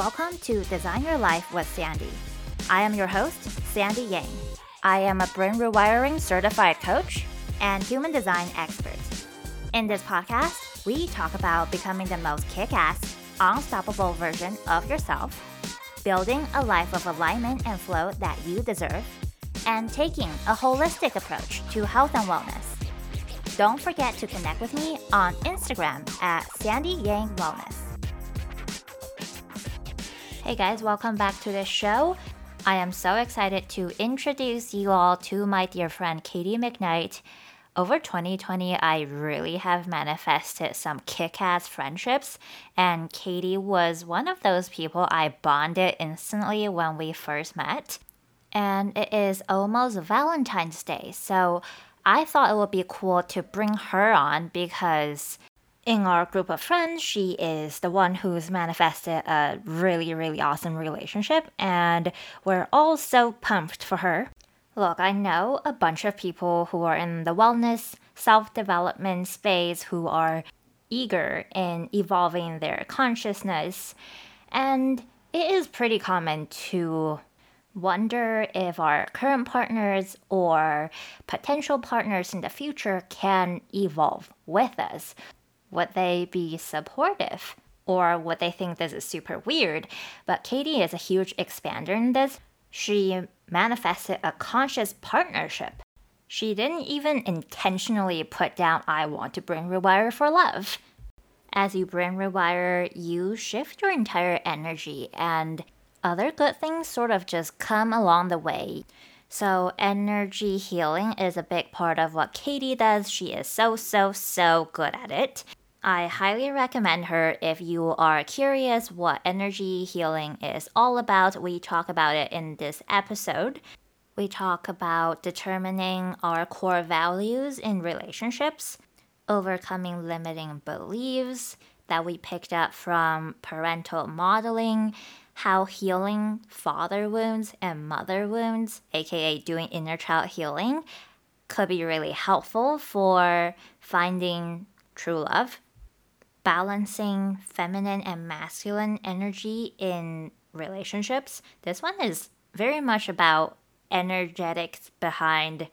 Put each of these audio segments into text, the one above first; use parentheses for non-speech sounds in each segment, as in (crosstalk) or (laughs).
Welcome to Design Your Life with Sandy. I am your host, Sandy Yang. I am a brain rewiring certified coach and human design expert. In this podcast, we talk about becoming the most kick ass, unstoppable version of yourself, building a life of alignment and flow that you deserve, and taking a holistic approach to health and wellness. Don't forget to connect with me on Instagram at Sandy Yang Wellness. Hey guys, welcome back to the show. I am so excited to introduce you all to my dear friend Katie McKnight. Over 2020, I really have manifested some kick ass friendships, and Katie was one of those people I bonded instantly when we first met. And it is almost Valentine's Day, so I thought it would be cool to bring her on because in our group of friends, she is the one who's manifested a really, really awesome relationship, and we're all so pumped for her. Look, I know a bunch of people who are in the wellness, self development space who are eager in evolving their consciousness, and it is pretty common to wonder if our current partners or potential partners in the future can evolve with us. Would they be supportive? Or would they think this is super weird? But Katie is a huge expander in this. She manifested a conscious partnership. She didn't even intentionally put down, I want to brain rewire for love. As you brain rewire, you shift your entire energy and other good things sort of just come along the way. So, energy healing is a big part of what Katie does. She is so, so, so good at it. I highly recommend her if you are curious what energy healing is all about. We talk about it in this episode. We talk about determining our core values in relationships, overcoming limiting beliefs that we picked up from parental modeling, how healing father wounds and mother wounds, aka doing inner child healing, could be really helpful for finding true love, balancing feminine and masculine energy in relationships. This one is very much about energetics behind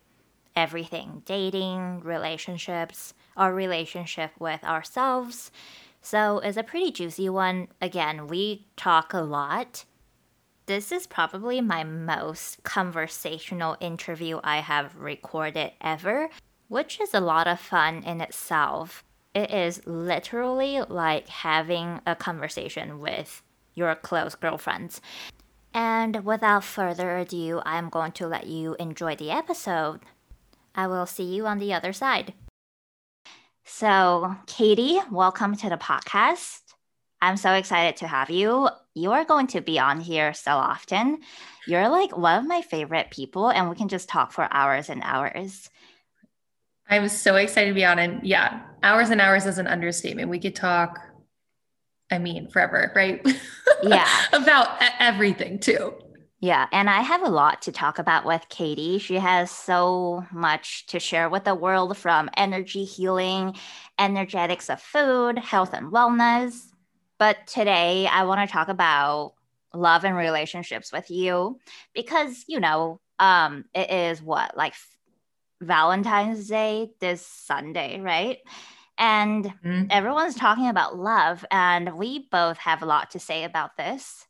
everything dating, relationships, our relationship with ourselves so it's a pretty juicy one. Again, we talk a lot. This is probably my most conversational interview I have recorded ever, which is a lot of fun in itself. It is literally like having a conversation with your close girlfriends. And without further ado, I'm going to let you enjoy the episode. I will see you on the other side. So, Katie, welcome to the podcast. I'm so excited to have you. You are going to be on here so often. You're like one of my favorite people, and we can just talk for hours and hours. I'm so excited to be on. And yeah, hours and hours is an understatement. We could talk, I mean, forever, right? (laughs) Yeah. About everything, too. Yeah, and I have a lot to talk about with Katie. She has so much to share with the world from energy healing, energetics of food, health and wellness. But today I want to talk about love and relationships with you because, you know, um it is what like Valentine's Day this Sunday, right? and mm-hmm. everyone's talking about love and we both have a lot to say about this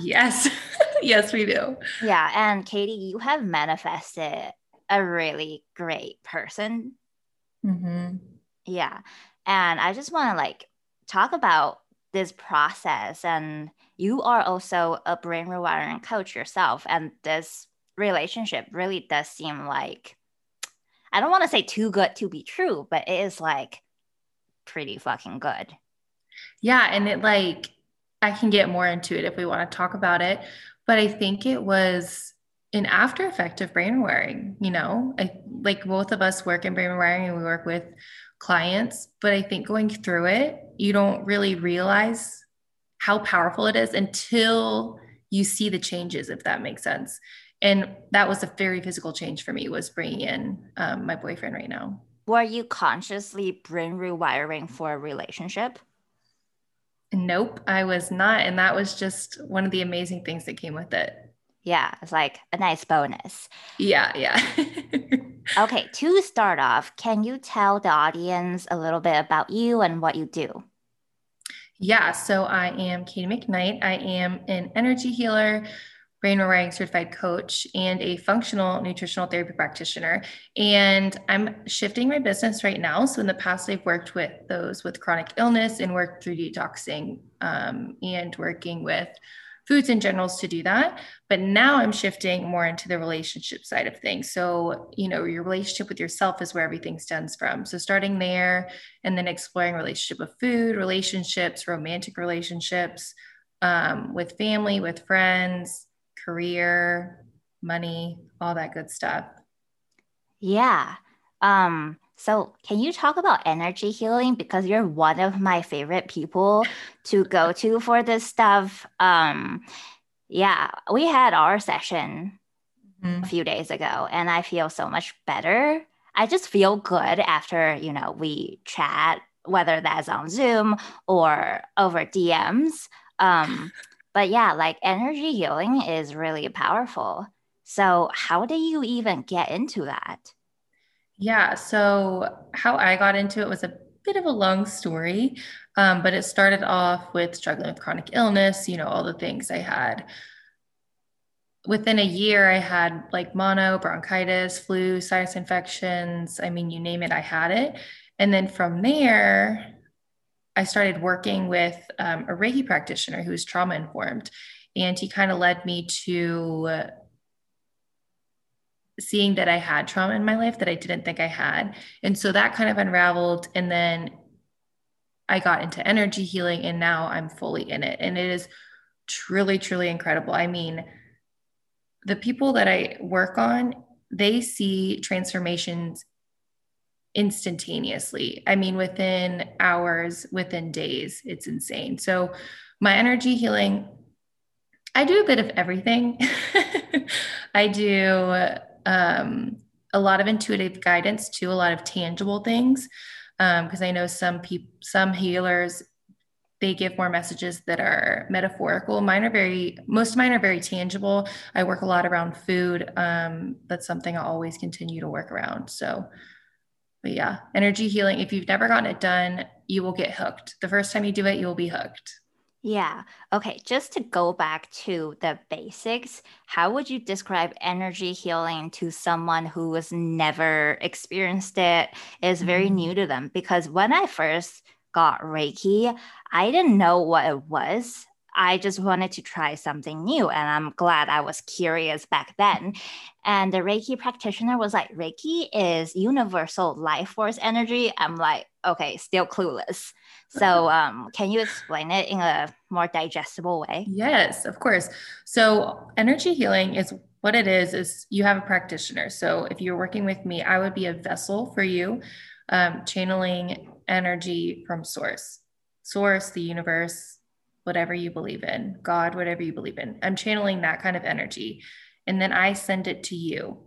yes (laughs) yes we do yeah and katie you have manifested a really great person mm-hmm. yeah and i just want to like talk about this process and you are also a brain rewiring coach yourself and this relationship really does seem like I don't want to say too good to be true, but it is like pretty fucking good. Yeah. And it like, I can get more into it if we want to talk about it. But I think it was an after effect of brain wiring, you know, I, like both of us work in brain wiring and we work with clients. But I think going through it, you don't really realize how powerful it is until you see the changes, if that makes sense. And that was a very physical change for me was bringing in um, my boyfriend right now were you consciously brain rewiring for a relationship? Nope, I was not. And that was just one of the amazing things that came with it. Yeah, it's like a nice bonus. Yeah, yeah. (laughs) okay, to start off, can you tell the audience a little bit about you and what you do? Yeah, so I am Katie McKnight. I am an energy healer, brain rewiring certified coach, and a functional nutritional therapy practitioner. And I'm shifting my business right now. So in the past, I've worked with those with chronic illness and worked through detoxing um, and working with foods and generals to do that. But now I'm shifting more into the relationship side of things. So, you know, your relationship with yourself is where everything stems from. So, starting there and then exploring relationship with food, relationships, romantic relationships, um, with family, with friends, career, money, all that good stuff. Yeah. Um, so, can you talk about energy healing? Because you're one of my favorite people to go to for this stuff. Um, yeah, we had our session mm-hmm. a few days ago, and I feel so much better. I just feel good after, you know, we chat, whether that's on Zoom or over DMs. Um, (laughs) but yeah, like energy healing is really powerful. So, how do you even get into that? Yeah. So, how I got into it was a bit of a long story, um, but it started off with struggling with chronic illness, you know, all the things I had. Within a year, I had like mono, bronchitis, flu, sinus infections. I mean, you name it, I had it. And then from there, I started working with um, a Reiki practitioner who's trauma informed. And he kind of led me to seeing that I had trauma in my life that I didn't think I had. And so that kind of unraveled. And then I got into energy healing and now I'm fully in it. And it is truly, truly incredible. I mean, the people that I work on, they see transformations instantaneously. I mean, within hours, within days, it's insane. So, my energy healing, I do a bit of everything. (laughs) I do um, a lot of intuitive guidance to a lot of tangible things because um, I know some people, some healers, they give more messages that are metaphorical. Mine are very, most of mine are very tangible. I work a lot around food. Um, that's something I always continue to work around. So, but yeah, energy healing. If you've never gotten it done, you will get hooked. The first time you do it, you will be hooked. Yeah. Okay. Just to go back to the basics, how would you describe energy healing to someone who has never experienced it, is very mm-hmm. new to them? Because when I first got Reiki, I didn't know what it was. I just wanted to try something new. And I'm glad I was curious back then. And the Reiki practitioner was like, Reiki is universal life force energy. I'm like, okay, still clueless. So, um, can you explain it in a more digestible way? Yes, of course. So, energy healing is what it is is you have a practitioner. So, if you're working with me, I would be a vessel for you, um, channeling energy from source, source, the universe, whatever you believe in, God, whatever you believe in. I'm channeling that kind of energy, and then I send it to you.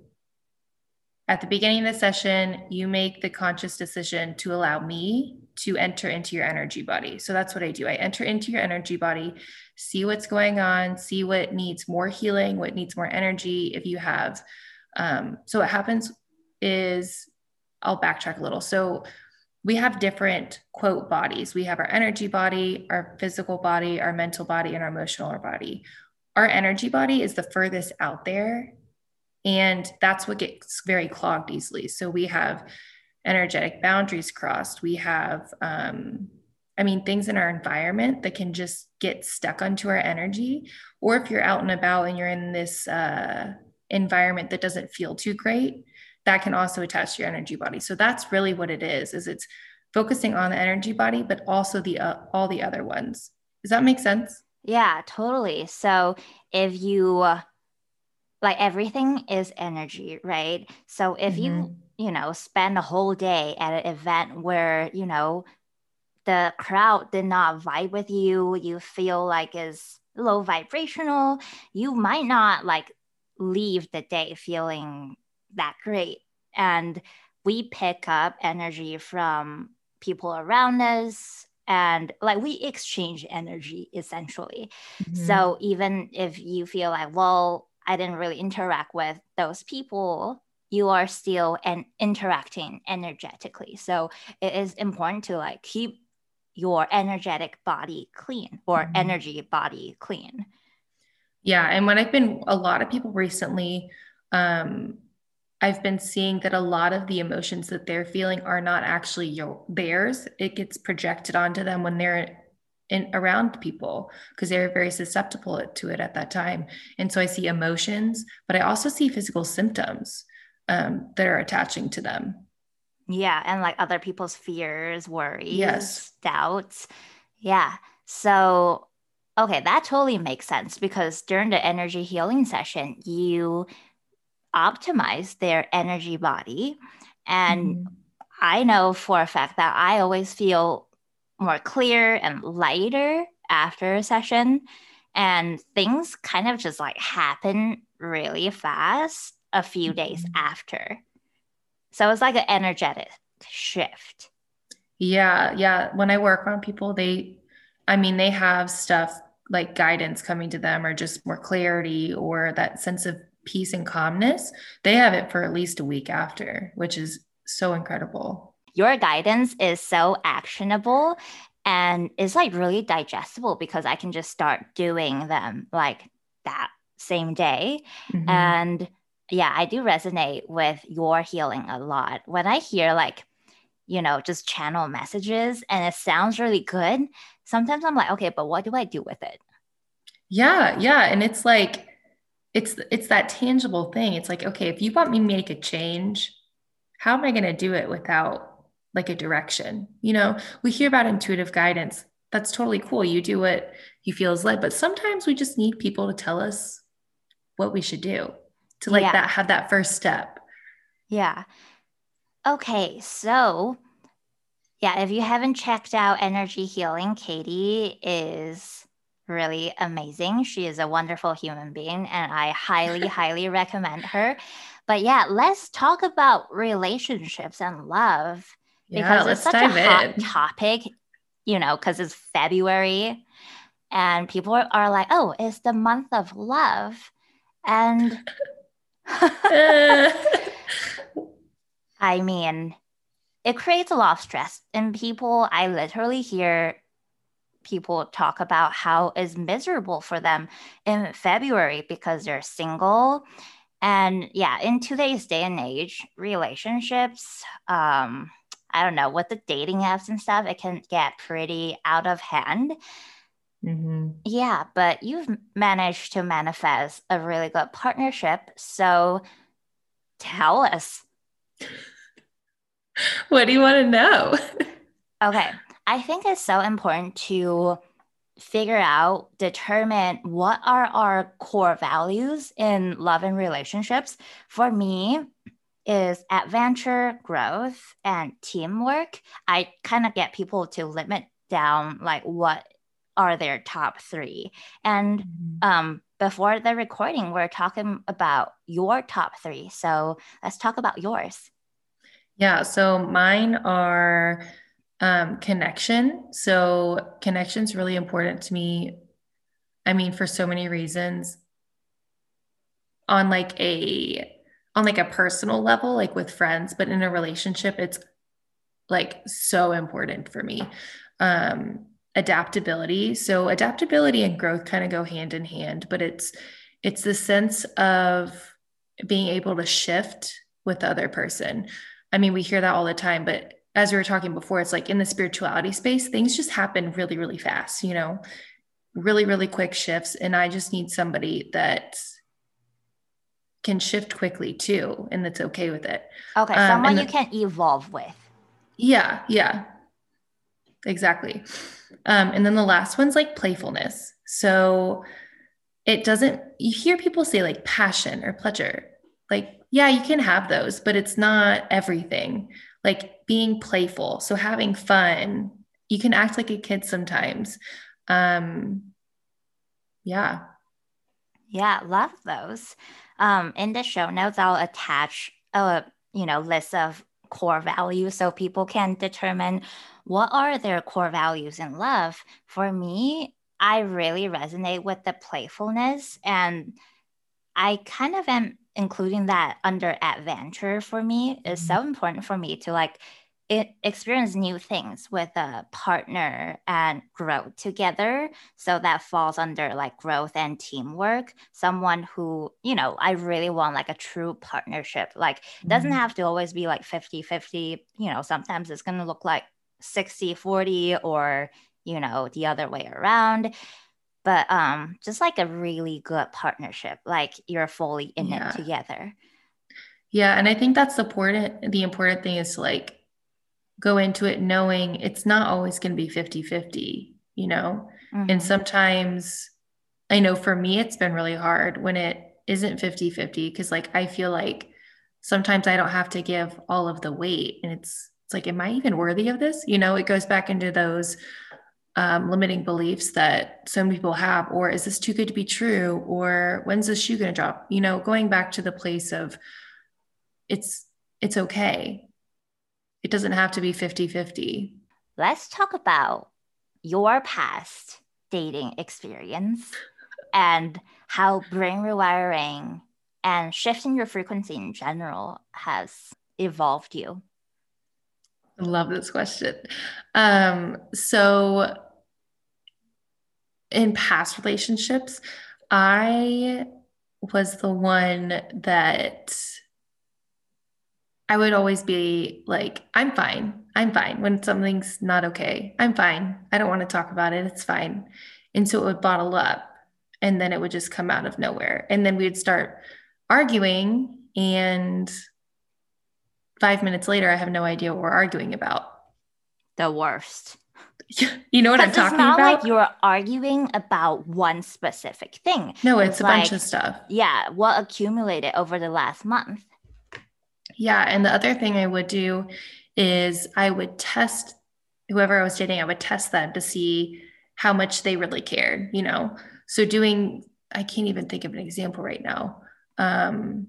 At the beginning of the session, you make the conscious decision to allow me to enter into your energy body. So that's what I do. I enter into your energy body, see what's going on, see what needs more healing, what needs more energy. If you have, um, so what happens is I'll backtrack a little. So we have different quote bodies. We have our energy body, our physical body, our mental body, and our emotional body. Our energy body is the furthest out there. And that's what gets very clogged easily. So we have energetic boundaries crossed. We have, um, I mean, things in our environment that can just get stuck onto our energy. Or if you're out and about and you're in this uh, environment that doesn't feel too great, that can also attach to your energy body. So that's really what it is. Is it's focusing on the energy body, but also the uh, all the other ones. Does that make sense? Yeah, totally. So if you like everything is energy, right? So if mm-hmm. you you know, spend a whole day at an event where, you know, the crowd did not vibe with you, you feel like is low vibrational, you might not like leave the day feeling that great. And we pick up energy from people around us and like we exchange energy essentially. Mm-hmm. So even if you feel like, well, I didn't really interact with those people, you are still and interacting energetically. So it is important to like keep your energetic body clean or mm-hmm. energy body clean. Yeah. And when I've been, a lot of people recently, um, I've been seeing that a lot of the emotions that they're feeling are not actually your, theirs. It gets projected onto them when they're in around people because they're very susceptible to it at that time. And so I see emotions, but I also see physical symptoms um, that are attaching to them. Yeah, and like other people's fears, worries, yes. doubts. Yeah. So, okay, that totally makes sense because during the energy healing session, you optimize their energy body. And mm-hmm. I know for a fact that I always feel more clear and lighter after a session. And things kind of just like happen really fast a few days mm-hmm. after. So it's like an energetic shift. Yeah. Yeah. When I work on people, they, I mean, they have stuff like guidance coming to them or just more clarity or that sense of peace and calmness. They have it for at least a week after, which is so incredible. Your guidance is so actionable and it's like really digestible because I can just start doing them like that same day. Mm-hmm. And yeah, I do resonate with your healing a lot. When I hear like, you know, just channel messages and it sounds really good, sometimes I'm like, okay, but what do I do with it? Yeah, yeah. And it's like, it's it's that tangible thing. It's like, okay, if you want me to make a change, how am I going to do it without like a direction? You know, we hear about intuitive guidance. That's totally cool. You do what you feel is led, but sometimes we just need people to tell us what we should do to like yeah. that have that first step. Yeah. Okay, so yeah, if you haven't checked out Energy Healing, Katie is really amazing. She is a wonderful human being, and I highly, (laughs) highly recommend her. But yeah, let's talk about relationships and love because yeah, it's such a hot in. topic, you know, because it's February and people are like, oh, it's the month of love. And (laughs) (laughs) I mean, it creates a lot of stress in people. I literally hear people talk about how is miserable for them in February because they're single. And yeah, in today's day and age, relationships, um, I don't know, with the dating apps and stuff, it can get pretty out of hand. Mm-hmm. Yeah, but you've managed to manifest a really good partnership. So tell us. What do you want to know? okay. I think it's so important to figure out, determine what are our core values in love and relationships. For me, is adventure, growth, and teamwork. I kind of get people to limit down like what are their top three. And mm-hmm. um, before the recording, we're talking about your top three. So let's talk about yours. Yeah. So mine are um, connection. So connection is really important to me. I mean, for so many reasons. On like a on like a personal level, like with friends, but in a relationship, it's like so important for me. Um, adaptability. So adaptability and growth kind of go hand in hand, but it's it's the sense of being able to shift with the other person. I mean, we hear that all the time, but as we were talking before, it's like in the spirituality space, things just happen really, really fast, you know, really, really quick shifts. And I just need somebody that can shift quickly too, and that's okay with it. Okay. Um, someone you can evolve with. Yeah. Yeah. Exactly. Um, and then the last one's like playfulness. So it doesn't, you hear people say like passion or pleasure. Like, yeah, you can have those, but it's not everything. Like being playful. So having fun. You can act like a kid sometimes. Um, yeah. Yeah, love those. Um, in the show notes, I'll attach a you know list of core values so people can determine what are their core values in love. For me, I really resonate with the playfulness and I kind of am including that under adventure for me is so mm-hmm. important for me to like experience new things with a partner and grow together. So that falls under like growth and teamwork. Someone who, you know, I really want like a true partnership. Like it doesn't mm-hmm. have to always be like 50 50. You know, sometimes it's going to look like 60 40 or, you know, the other way around. But um, just like a really good partnership, like you're fully in yeah. it together. Yeah, and I think that's the important the important thing is like go into it knowing it's not always going to be 50 50, you know? Mm-hmm. And sometimes I know for me, it's been really hard when it isn't 50 50 because, like, I feel like sometimes I don't have to give all of the weight. And it's, it's like, am I even worthy of this? You know, it goes back into those um, limiting beliefs that some people have, or is this too good to be true? Or when's the shoe going to drop? You know, going back to the place of it's, it's okay it doesn't have to be 50 50. Let's talk about your past dating experience and how brain rewiring and shifting your frequency in general has evolved you. I love this question. Um, so, in past relationships, I was the one that I would always be like, I'm fine. I'm fine. When something's not okay, I'm fine. I don't want to talk about it. It's fine. And so it would bottle up and then it would just come out of nowhere. And then we would start arguing. And five minutes later, I have no idea what we're arguing about. The worst. (laughs) you know what I'm talking about? It's not like you're arguing about one specific thing. No, it's, it's a like, bunch of stuff. Yeah, what accumulated over the last month. Yeah. And the other thing I would do is I would test whoever I was dating, I would test them to see how much they really cared, you know? So doing, I can't even think of an example right now. Um,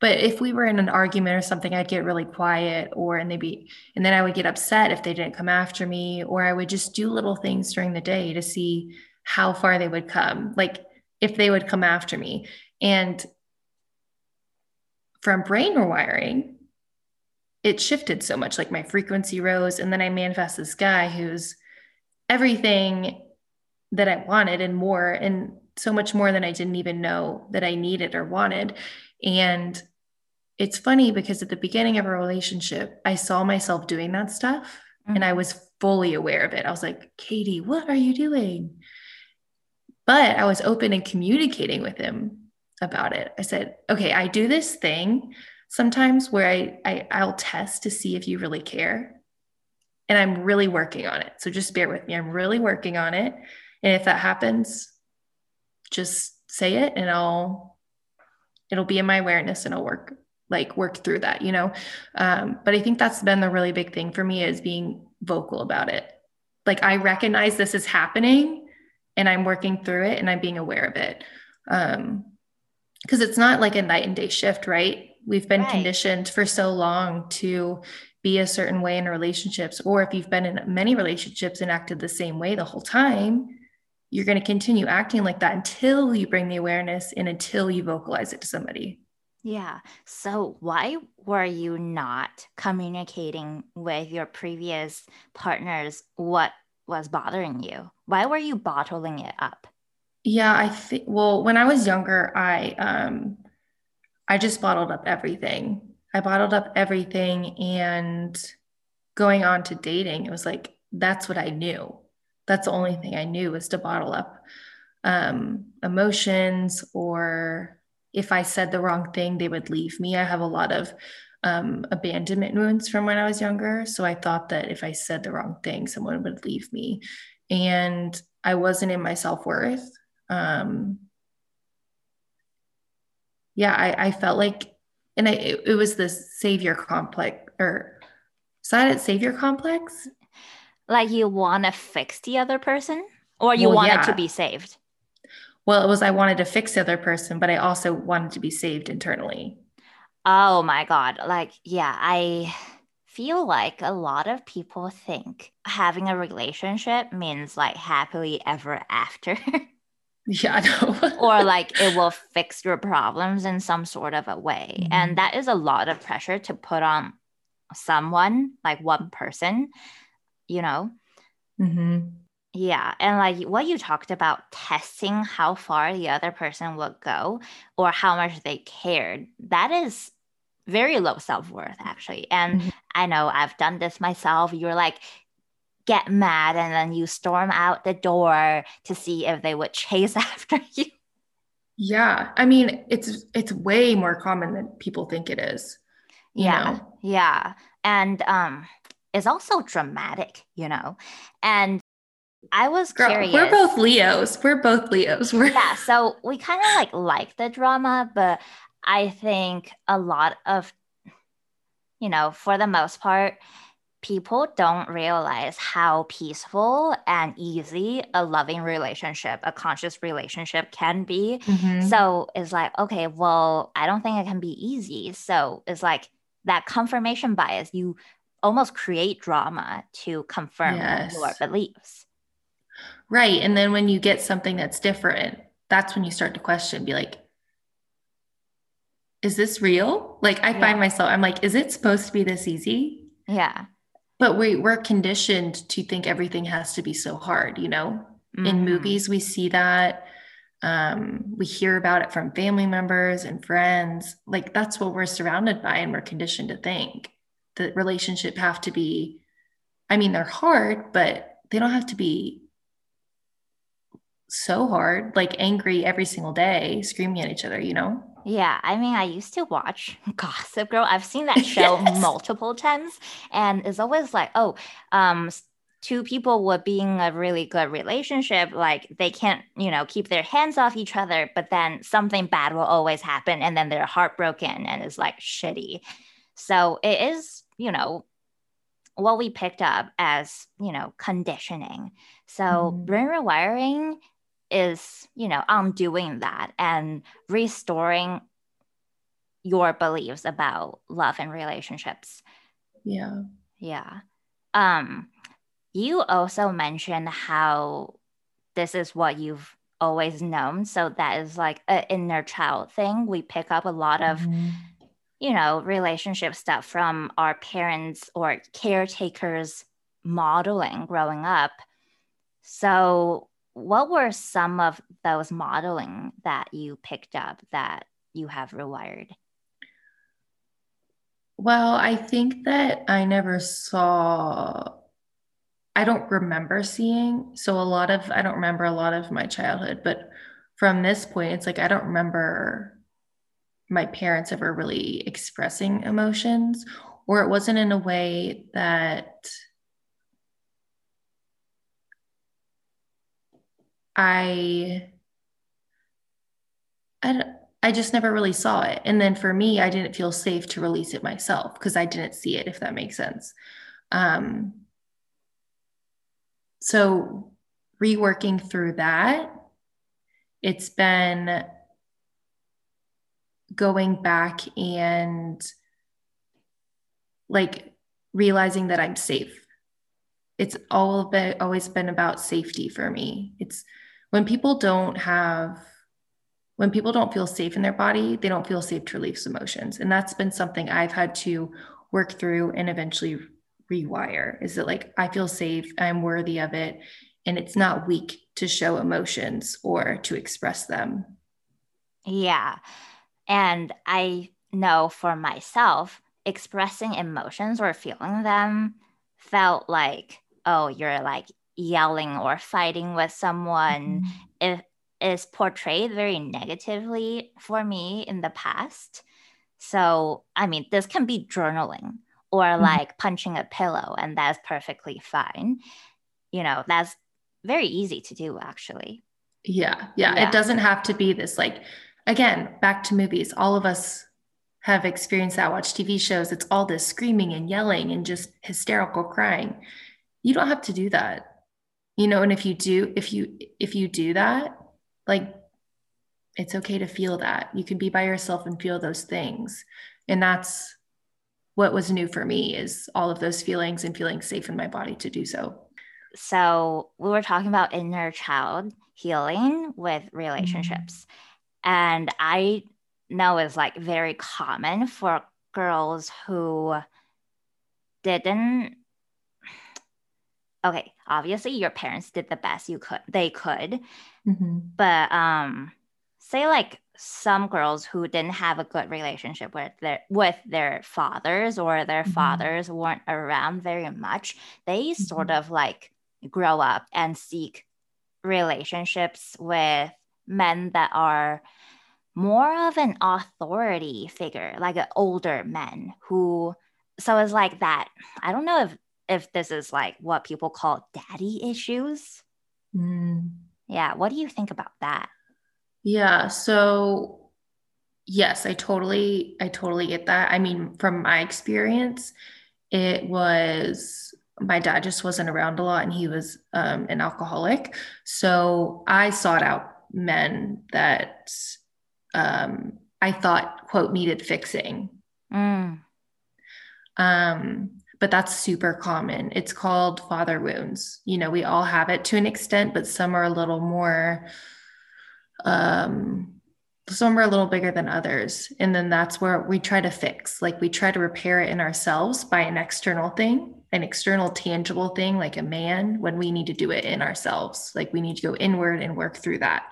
but if we were in an argument or something, I'd get really quiet or, and they'd be, and then I would get upset if they didn't come after me, or I would just do little things during the day to see how far they would come, like if they would come after me. And from brain rewiring, it shifted so much. Like my frequency rose, and then I manifest this guy who's everything that I wanted and more, and so much more than I didn't even know that I needed or wanted. And it's funny because at the beginning of a relationship, I saw myself doing that stuff mm-hmm. and I was fully aware of it. I was like, Katie, what are you doing? But I was open and communicating with him about it. I said, okay, I do this thing sometimes where I, I I'll test to see if you really care. And I'm really working on it. So just bear with me. I'm really working on it. And if that happens, just say it and I'll it'll be in my awareness and I'll work like work through that, you know. Um, but I think that's been the really big thing for me is being vocal about it. Like I recognize this is happening and I'm working through it and I'm being aware of it. Um, because it's not like a night and day shift, right? We've been right. conditioned for so long to be a certain way in relationships, or if you've been in many relationships and acted the same way the whole time, you're going to continue acting like that until you bring the awareness and until you vocalize it to somebody. Yeah. So, why were you not communicating with your previous partners what was bothering you? Why were you bottling it up? Yeah, I think well, when I was younger, I um I just bottled up everything. I bottled up everything and going on to dating, it was like that's what I knew. That's the only thing I knew was to bottle up um emotions or if I said the wrong thing, they would leave me. I have a lot of um, abandonment wounds from when I was younger. So I thought that if I said the wrong thing, someone would leave me. And I wasn't in my self worth um, yeah, I, I felt like, and I, it, it was this savior complex or silent savior complex. Like you want to fix the other person or you well, wanted yeah. to be saved? Well, it was I wanted to fix the other person, but I also wanted to be saved internally. Oh my God. Like, yeah, I feel like a lot of people think having a relationship means like happily ever after. (laughs) (laughs) Yeah, I know. (laughs) or like it will fix your problems in some sort of a way. Mm-hmm. And that is a lot of pressure to put on someone, like one person, you know? Mm-hmm. Yeah. And like what you talked about testing how far the other person would go or how much they cared, that is very low self worth, actually. And mm-hmm. I know I've done this myself. You're like, get mad and then you storm out the door to see if they would chase (laughs) after you. Yeah. I mean, it's it's way more common than people think it is. yeah. Know? Yeah. And um it's also dramatic, you know. And I was Girl, curious. We're both Leos. We're both Leos. (laughs) We're yeah, so we kind of like like the drama, but I think a lot of, you know, for the most part, people don't realize how peaceful and easy a loving relationship, a conscious relationship can be. Mm-hmm. So it's like, okay, well, I don't think it can be easy. So it's like that confirmation bias, you almost create drama to confirm yes. your beliefs. Right. And then when you get something that's different, that's when you start to question, be like, is this real? Like I yeah. find myself, I'm like, is it supposed to be this easy? Yeah. But we we're conditioned to think everything has to be so hard, you know? Mm-hmm. In movies, we see that. Um, we hear about it from family members and friends. Like that's what we're surrounded by, and we're conditioned to think that relationship have to be, I mean, they're hard, but they don't have to be so hard, like angry every single day, screaming at each other, you know? Yeah, I mean, I used to watch (laughs) Gossip Girl. I've seen that (laughs) show yes. multiple times, and it's always like, oh, um, two people would be in a really good relationship, like they can't, you know, keep their hands off each other, but then something bad will always happen, and then they're heartbroken, and it's like shitty. So it is, you know, what we picked up as, you know, conditioning. So mm. brain rewiring is, you know, undoing that and restoring your beliefs about love and relationships. Yeah. Yeah. Um, you also mentioned how this is what you've always known. So that is like an inner child thing. We pick up a lot of, mm-hmm. you know, relationship stuff from our parents or caretakers modeling growing up. So what were some of those modeling that you picked up that you have rewired? Well, I think that I never saw, I don't remember seeing. So, a lot of, I don't remember a lot of my childhood, but from this point, it's like I don't remember my parents ever really expressing emotions, or it wasn't in a way that I I I just never really saw it. And then for me, I didn't feel safe to release it myself because I didn't see it, if that makes sense. Um, so reworking through that, it's been going back and like realizing that I'm safe. It's all been always been about safety for me. It's when people don't have when people don't feel safe in their body they don't feel safe to release emotions. And that's been something i've had to work through and eventually rewire is that like i feel safe i'm worthy of it and it's not weak to show emotions or to express them. Yeah. And i know for myself expressing emotions or feeling them felt like oh you're like yelling or fighting with someone mm-hmm. is portrayed very negatively for me in the past. So i mean this can be journaling or mm-hmm. like punching a pillow and that's perfectly fine. You know that's very easy to do actually. Yeah, yeah yeah. it doesn't have to be this like again back to movies. All of us have experienced that watch tv shows. It's all this screaming and yelling and just hysterical crying. You don't have to do that you know and if you do if you if you do that like it's okay to feel that you can be by yourself and feel those things And that's what was new for me is all of those feelings and feeling safe in my body to do so. So we were talking about inner child healing with relationships. Mm-hmm. And I know it's like very common for girls who didn't okay obviously your parents did the best you could they could mm-hmm. but um say like some girls who didn't have a good relationship with their with their fathers or their mm-hmm. fathers weren't around very much they mm-hmm. sort of like grow up and seek relationships with men that are more of an authority figure like an older men who so it's like that i don't know if if this is like what people call daddy issues mm. yeah what do you think about that yeah. So yes, I totally, I totally get that. I mean, from my experience, it was my dad just wasn't around a lot and he was um, an alcoholic. So I sought out men that um, I thought, quote, needed fixing. Mm. Um, but that's super common. It's called father wounds. You know, we all have it to an extent, but some are a little more um, some are a little bigger than others. And then that's where we try to fix, like we try to repair it in ourselves by an external thing, an external tangible thing, like a man, when we need to do it in ourselves. Like we need to go inward and work through that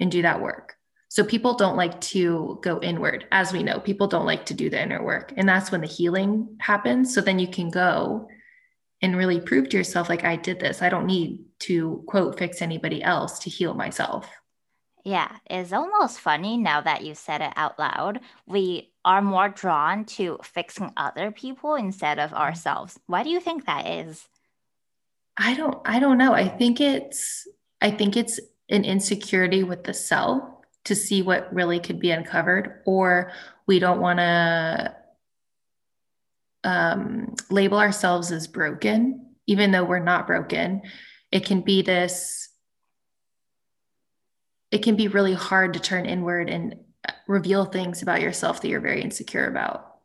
and do that work. So people don't like to go inward, as we know, people don't like to do the inner work. And that's when the healing happens. So then you can go and really prove to yourself, like, I did this. I don't need to quote fix anybody else to heal myself. Yeah, it's almost funny now that you said it out loud. We are more drawn to fixing other people instead of ourselves. Why do you think that is? I don't I don't know. I think it's I think it's an insecurity with the self to see what really could be uncovered or we don't want to um, label ourselves as broken even though we're not broken. It can be this it can be really hard to turn inward and reveal things about yourself that you're very insecure about.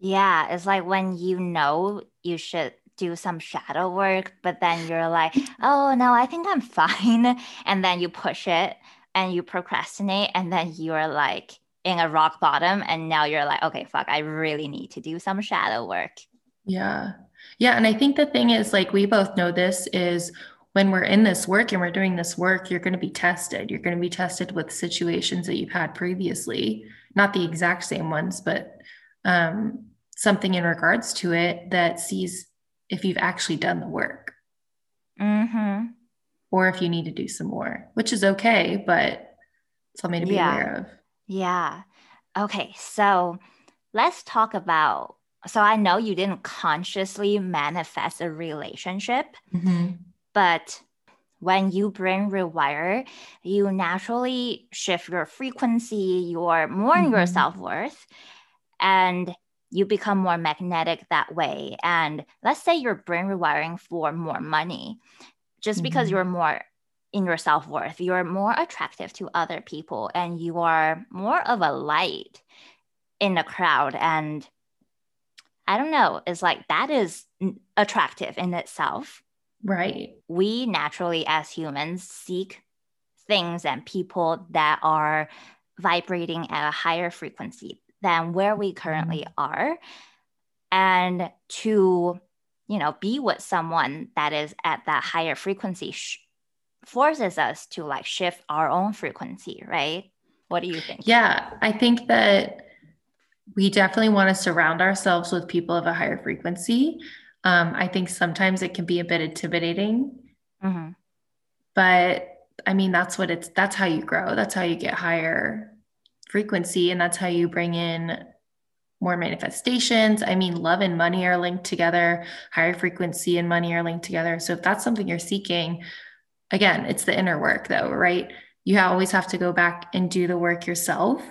Yeah, it's like when you know you should do some shadow work, but then you're like, oh no, I think I'm (laughs) fine. And then you push it and you procrastinate, and then you're like in a rock bottom. And now you're like, okay, fuck, I really need to do some shadow work. Yeah. Yeah. And I think the thing is, like, we both know this is when we're in this work and we're doing this work, you're going to be tested. You're going to be tested with situations that you've had previously, not the exact same ones, but um, something in regards to it that sees if you've actually done the work. Mm-hmm. Or if you need to do some more, which is okay, but something to be yeah. aware of. Yeah. Okay. So let's talk about. So I know you didn't consciously manifest a relationship, mm-hmm. But when you brain rewire, you naturally shift your frequency, your more mm-hmm. your self worth, and you become more magnetic that way. And let's say you're brain rewiring for more money, just mm-hmm. because you're more in your self worth, you're more attractive to other people and you are more of a light in the crowd. And I don't know, it's like that is attractive in itself. Right. We naturally, as humans, seek things and people that are vibrating at a higher frequency than where we currently mm-hmm. are. And to, you know, be with someone that is at that higher frequency sh- forces us to like shift our own frequency, right? What do you think? Yeah, I think that we definitely want to surround ourselves with people of a higher frequency. Um, I think sometimes it can be a bit intimidating, mm-hmm. but I mean, that's what it's, that's how you grow. That's how you get higher frequency. And that's how you bring in more manifestations. I mean, love and money are linked together, higher frequency and money are linked together. So if that's something you're seeking, again, it's the inner work though, right? You always have to go back and do the work yourself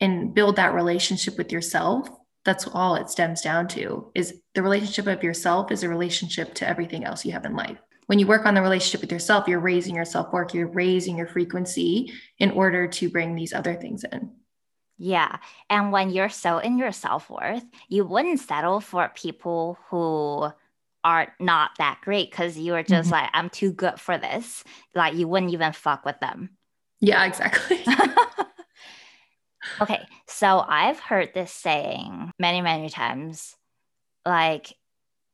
and build that relationship with yourself that's all it stems down to is the relationship of yourself is a relationship to everything else you have in life when you work on the relationship with yourself you're raising your self work you're raising your frequency in order to bring these other things in Yeah. And when you're so in your self worth, you wouldn't settle for people who are not that great because you are just mm-hmm. like, I'm too good for this. Like, you wouldn't even fuck with them. Yeah, exactly. (laughs) okay. So I've heard this saying many, many times like,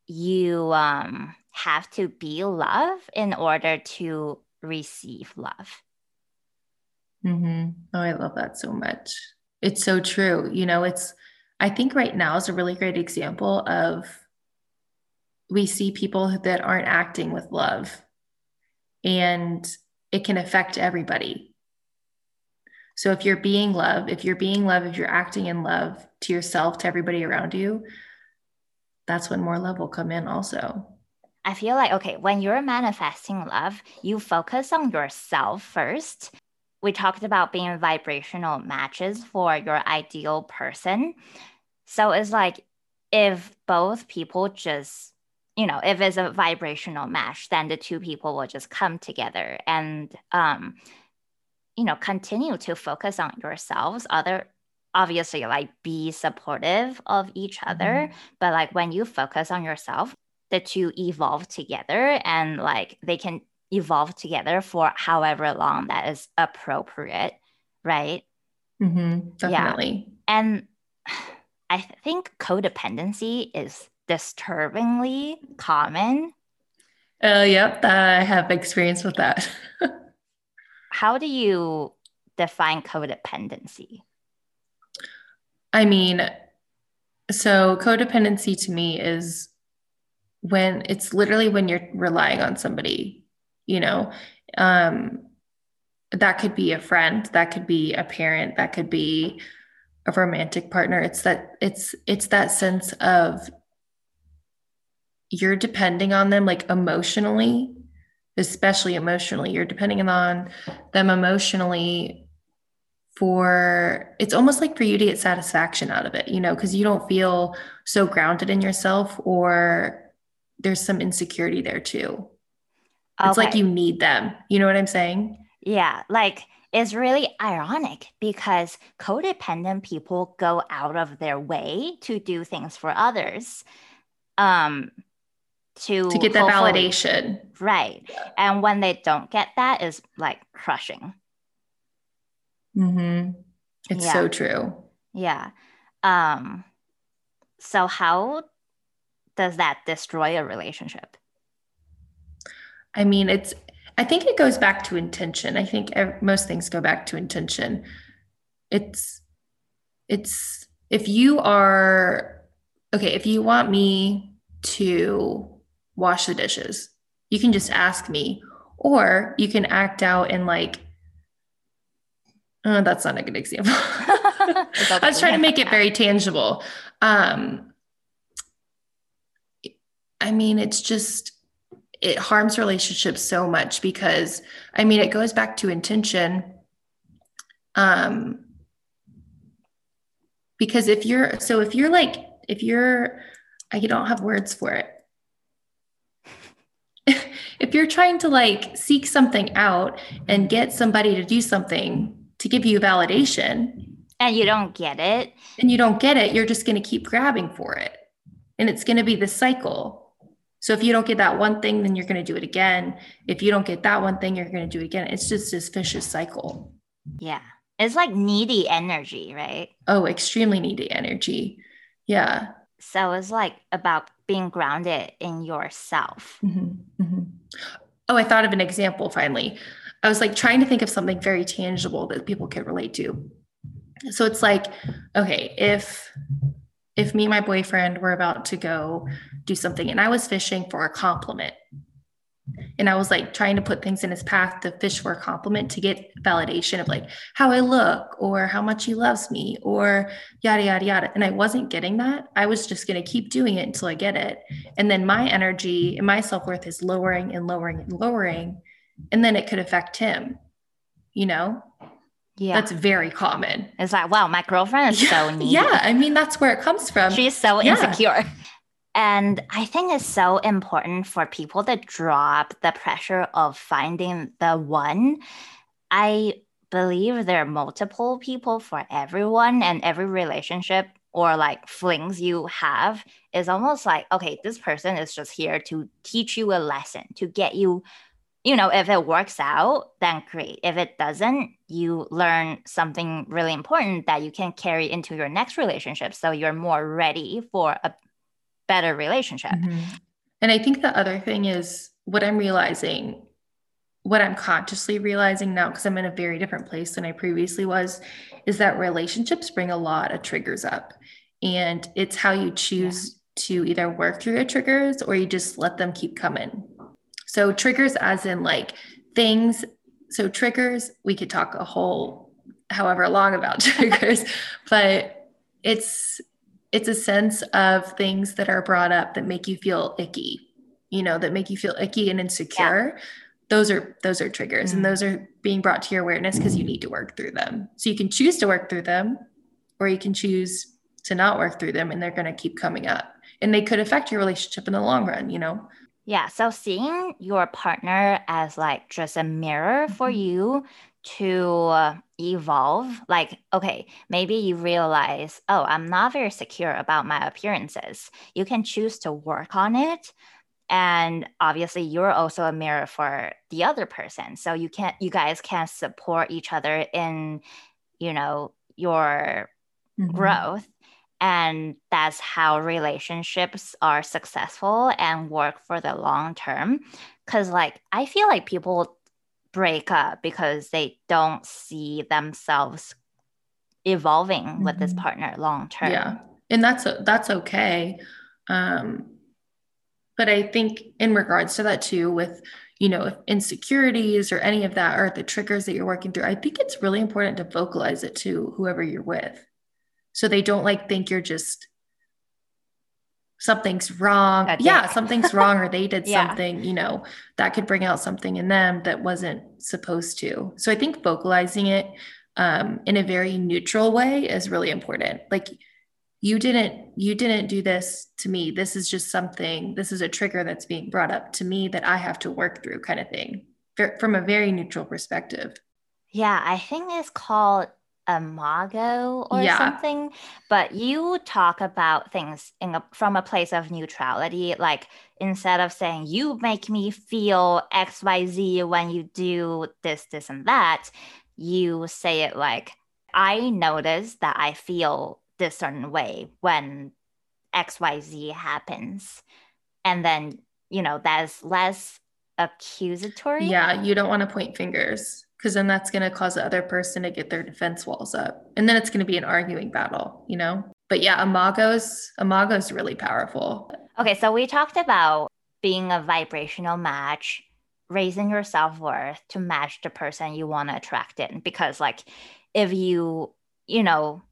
you um, have to be love in order to receive love. Mm-hmm. Oh, I love that so much. It's so true. You know, it's, I think right now is a really great example of we see people that aren't acting with love and it can affect everybody. So if you're being love, if you're being love, if you're acting in love to yourself, to everybody around you, that's when more love will come in also. I feel like, okay, when you're manifesting love, you focus on yourself first we talked about being vibrational matches for your ideal person. So it's like if both people just, you know, if it's a vibrational match, then the two people will just come together and, um, you know, continue to focus on yourselves. Other, obviously, like be supportive of each other. Mm-hmm. But like when you focus on yourself, the two evolve together and like they can evolve together for however long that is appropriate, right? Mm-hmm, definitely. Yeah. And I think codependency is disturbingly common. Uh, yep, I have experience with that. (laughs) How do you define codependency? I mean, so codependency to me is when it's literally when you're relying on somebody you know um, that could be a friend that could be a parent that could be a romantic partner. It's that it's it's that sense of you're depending on them like emotionally especially emotionally you're depending on them emotionally for it's almost like for you to get satisfaction out of it you know because you don't feel so grounded in yourself or there's some insecurity there too it's okay. like you need them. You know what I'm saying? Yeah. Like it's really ironic because codependent people go out of their way to do things for others. Um to to get that validation. Right. Yeah. And when they don't get that is like crushing. Mm-hmm. It's yeah. so true. Yeah. Um so how does that destroy a relationship? I mean, it's, I think it goes back to intention. I think most things go back to intention. It's, it's, if you are, okay, if you want me to wash the dishes, you can just ask me, or you can act out and like, oh, that's not a good example. (laughs) (laughs) I was trying to make it very tangible. Um, I mean, it's just, it harms relationships so much because I mean, it goes back to intention. Um, because if you're, so if you're like, if you're, I don't have words for it. (laughs) if you're trying to like seek something out and get somebody to do something to give you validation, and you don't get it, and you don't get it, you're just going to keep grabbing for it. And it's going to be the cycle so if you don't get that one thing, then you're going to do it again. If you don't get that one thing, you're going to do it again. It's just this vicious cycle. Yeah. It's like needy energy, right? Oh, extremely needy energy. Yeah. So it's like about being grounded in yourself. Mm-hmm. Mm-hmm. Oh, I thought of an example finally. I was like trying to think of something very tangible that people could relate to. So it's like, okay, if if me and my boyfriend were about to go do something and I was fishing for a compliment. And I was like trying to put things in his path to fish for a compliment to get validation of like how I look or how much he loves me or yada, yada, yada. And I wasn't getting that. I was just going to keep doing it until I get it. And then my energy and my self worth is lowering and lowering and lowering. And then it could affect him, you know? Yeah. That's very common. It's like, wow, my girlfriend is yeah, so needy. Yeah. I mean, that's where it comes from. She's so yeah. insecure. And I think it's so important for people to drop the pressure of finding the one. I believe there are multiple people for everyone and every relationship or like flings you have is almost like okay this person is just here to teach you a lesson to get you you know if it works out then great if it doesn't you learn something really important that you can carry into your next relationship so you're more ready for a better relationship mm-hmm. and i think the other thing is what i'm realizing what I'm consciously realizing now, because I'm in a very different place than I previously was, is that relationships bring a lot of triggers up. And it's how you choose yeah. to either work through your triggers or you just let them keep coming. So, triggers, as in like things. So, triggers, we could talk a whole however long about (laughs) triggers, but it's it's a sense of things that are brought up that make you feel icky you know that make you feel icky and insecure. Yeah. Those are those are triggers mm. and those are being brought to your awareness because you need to work through them. So you can choose to work through them or you can choose to not work through them and they're going to keep coming up. And they could affect your relationship in the long run you know yeah so seeing your partner as like just a mirror for mm-hmm. you to evolve like okay maybe you realize oh i'm not very secure about my appearances you can choose to work on it and obviously you're also a mirror for the other person so you can't you guys can support each other in you know your mm-hmm. growth and that's how relationships are successful and work for the long term because like i feel like people break up because they don't see themselves evolving mm-hmm. with this mm-hmm. partner long term yeah and that's that's okay um but I think in regards to that too, with you know insecurities or any of that, or the triggers that you're working through, I think it's really important to vocalize it to whoever you're with, so they don't like think you're just something's wrong. yeah, (laughs) something's wrong, or they did yeah. something, you know, that could bring out something in them that wasn't supposed to. So I think vocalizing it um, in a very neutral way is really important. Like you didn't you didn't do this to me this is just something this is a trigger that's being brought up to me that i have to work through kind of thing from a very neutral perspective yeah i think it's called imago or yeah. something but you talk about things in a, from a place of neutrality like instead of saying you make me feel xyz when you do this this and that you say it like i notice that i feel this certain way when XYZ happens. And then, you know, that's less accusatory. Yeah, you don't want to point fingers because then that's going to cause the other person to get their defense walls up. And then it's going to be an arguing battle, you know? But yeah, Imago's Imago's really powerful. Okay, so we talked about being a vibrational match, raising your self-worth to match the person you want to attract in because like if you, you know,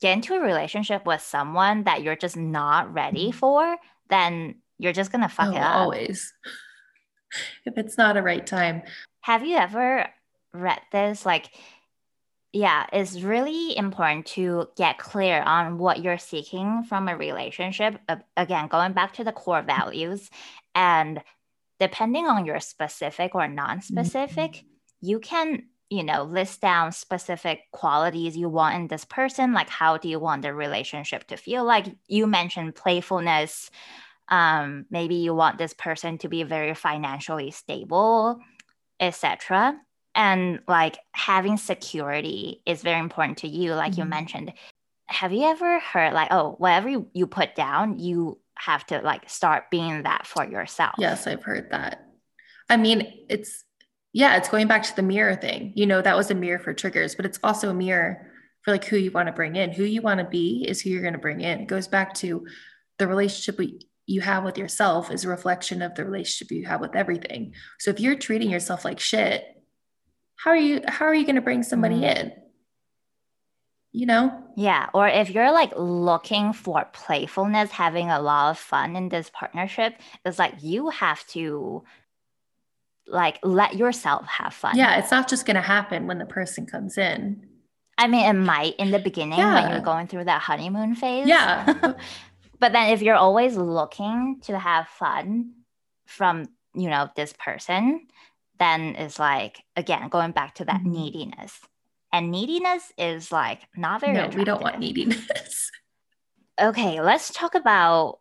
get into a relationship with someone that you're just not ready mm-hmm. for, then you're just gonna fuck oh, it up. Always. (laughs) if it's not a right time. Have you ever read this? Like, yeah, it's really important to get clear on what you're seeking from a relationship. Again, going back to the core values and depending on your specific or non-specific, mm-hmm. you can you know list down specific qualities you want in this person like how do you want the relationship to feel like you mentioned playfulness um, maybe you want this person to be very financially stable etc and like having security is very important to you like mm-hmm. you mentioned have you ever heard like oh whatever you, you put down you have to like start being that for yourself yes i've heard that i mean it's yeah, it's going back to the mirror thing. You know, that was a mirror for triggers, but it's also a mirror for like who you want to bring in. Who you want to be is who you're going to bring in. It goes back to the relationship you have with yourself is a reflection of the relationship you have with everything. So if you're treating yourself like shit, how are you how are you going to bring somebody mm. in? You know? Yeah, or if you're like looking for playfulness, having a lot of fun in this partnership, it's like you have to like let yourself have fun. Yeah, it's not just going to happen when the person comes in. I mean, it might in the beginning yeah. when you're going through that honeymoon phase. Yeah. (laughs) but then if you're always looking to have fun from, you know, this person, then is like again going back to that Mhm. neediness. And neediness is like not very No, we don't want neediness. (laughs) Okay, let's talk about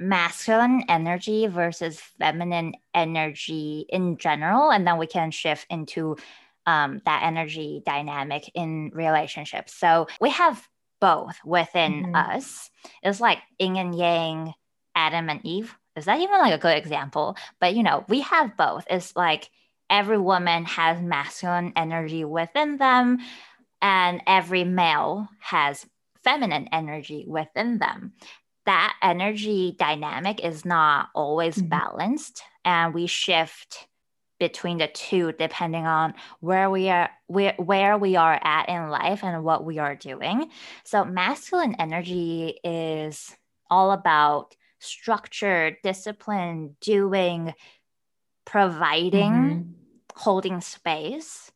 masculine energy versus feminine energy in general, and then we can shift into um, that energy dynamic in relationships. So we have both within Mhm. us. It's like yin and yang, Adam and Eve. Is that even like a good example? But you know, we have both. It's like every woman has masculine energy within them, and every male has feminine energy within them. That energy dynamic is not always Mhm. balanced, and we shift between the two depending on where we are where, where we are at in life and what we are doing so masculine energy is all about structure discipline doing providing Mhm. Holding space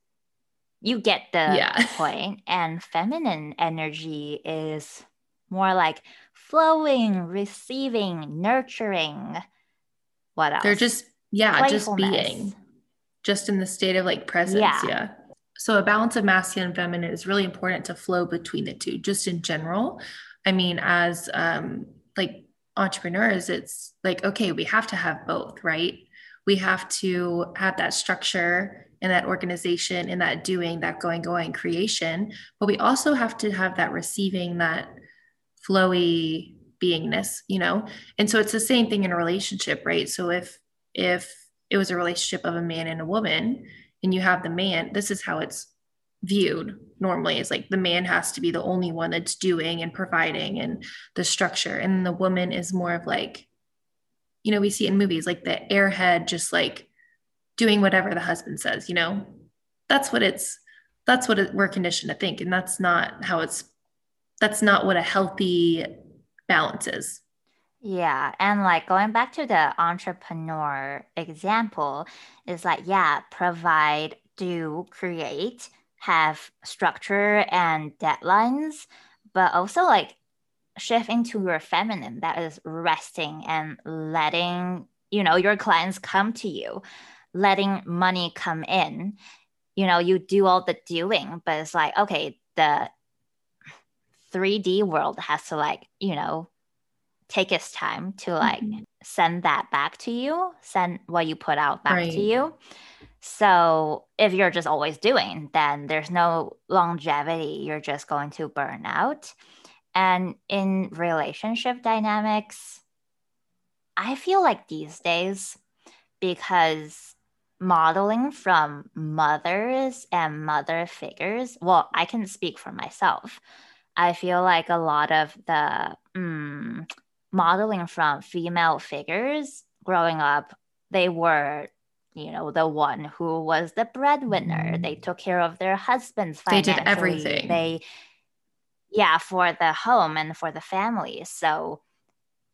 you get the Yeah. (laughs) point and feminine energy is more like flowing receiving nurturing what else They're just, yeah, just being, just in the state of like presence. Yeah. Yeah. So a balance of masculine and feminine is really important to flow between the two, just in general. I mean, as um, like entrepreneurs, it's like, okay, we have to have both, right? We have to have that structure and that organization and that doing, that going, going creation, but we also have to have that receiving, that flowy beingness, you know? And so it's the same thing in a relationship, right? So if if it was a relationship of a man and a woman and you have the man, this is how it's viewed normally is like the man has to be the only one that's doing and providing and the structure and the woman is more of like you know we see in movies like the airhead just like doing whatever the husband says you know? That's what it's that's what it, we're conditioned to think and that's not how it's that's not what a healthy balance is. Yeah, and like going back to the entrepreneur example, is like, yeah, provide, do, create, have structure and deadlines, but also like shift into your feminine that is resting and letting, you know, your clients come to you, letting money come in. You know, you do all the doing, but it's like, okay, the 3D world has to like, you know, take its time to like Mhm. send that back to you, send what you put out back Right. to you. So if you're just always doing, then there's no longevity. You're just going to burn out. And in relationship dynamics, I feel like these days, because modeling from mothers and mother figures, well, I can speak for myself. I feel like a lot of the mm, modeling from female figures growing up, they were, you know, the one who was the breadwinner. They took care of their husbands They did everything. They, yeah, for the home and for the family. So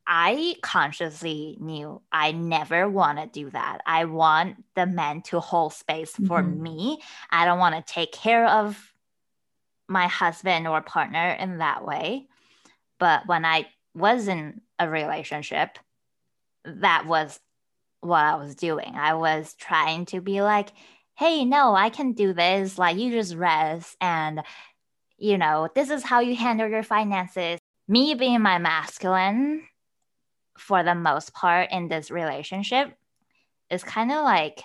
I consciously knew I never want to do that. I want the men to hold space for Mhm. me. I don't want to take care of my husband or partner in that way. But when I was in a relationship, that was what I was doing. I was trying to be like, hey, no, I can do this. Like, you just rest. And, you know, this is how you handle your finances. Me being my masculine for the most part in this relationship is kind of like,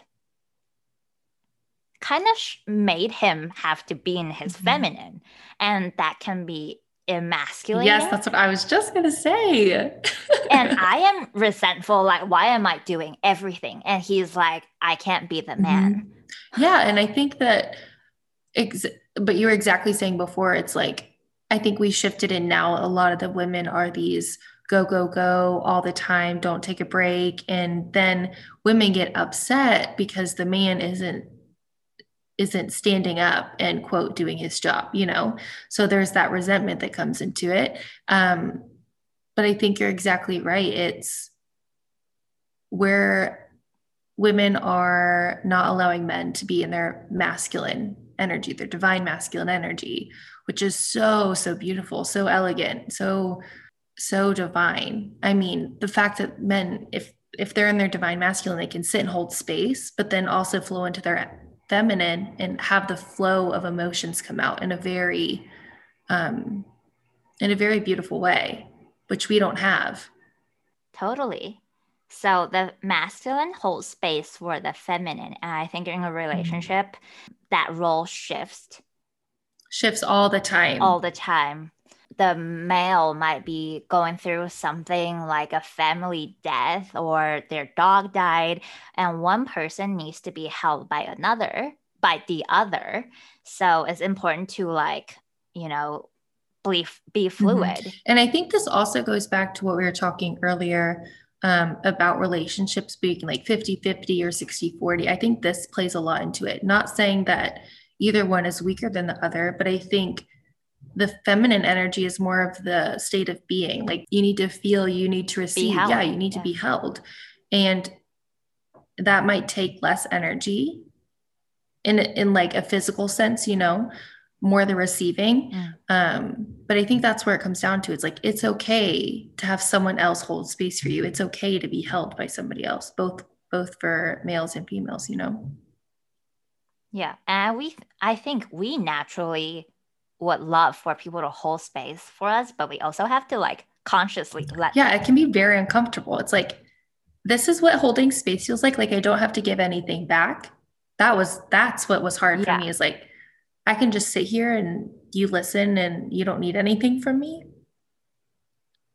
kind of sh- made him have to be in his Mhm. feminine. And that can be emasculating. yes that's what i was just going to say and (laughs) I am resentful. Like, why am I doing everything? And he's like, I can't be the man. Yeah, and I think that, ex- but you were exactly saying before, it's like, I think we shifted in now. A lot of the women are these go, go, go all the time, don't take a break. And then women get upset because the man isn't isn't standing up and quote doing his job you know so there's that resentment that comes into it um but i think you're exactly right it's where women are not allowing men to be in their masculine energy, their divine masculine energy, which is so, so beautiful, so elegant, so, so divine. I mean, the fact that men, if if they're in their divine masculine, they can sit and hold space, but then also flow into their feminine and have the flow of emotions come out in a very um in a very beautiful way, which we don't have. Totally. So the masculine holds space for the feminine. And I think in a relationship, mm-hmm. that role shifts. Shifts all the time. All the time the male might be going through something like a family death or their dog died, and one person needs to be held by another, by the other. So it's important to like, you know, be, be mm-hmm. fluid. Mm-hmm. And I think this also goes back to what we were talking earlier um, about relationships being like 50 50 or 60 40. I think this plays a lot into it. Not saying that either one is weaker than the other, but I think the feminine energy is more of the state of being like you need to feel you need to receive yeah you need yeah. to be held and that might take less energy in in like a physical sense you know more the receiving mm. um but i think that's where it comes down to it's like it's okay to have someone else hold space for you it's okay to be held by somebody else both both for males and females you know yeah and we i think we naturally would love for people to hold space for us, but we also have to like consciously let. Yeah, it can be very uncomfortable. It's like, this is what holding space feels like. Like I don't have to give anything back. That was, that's what was hard yeah. for me is like, I can just sit here and you listen and you don't need anything from me.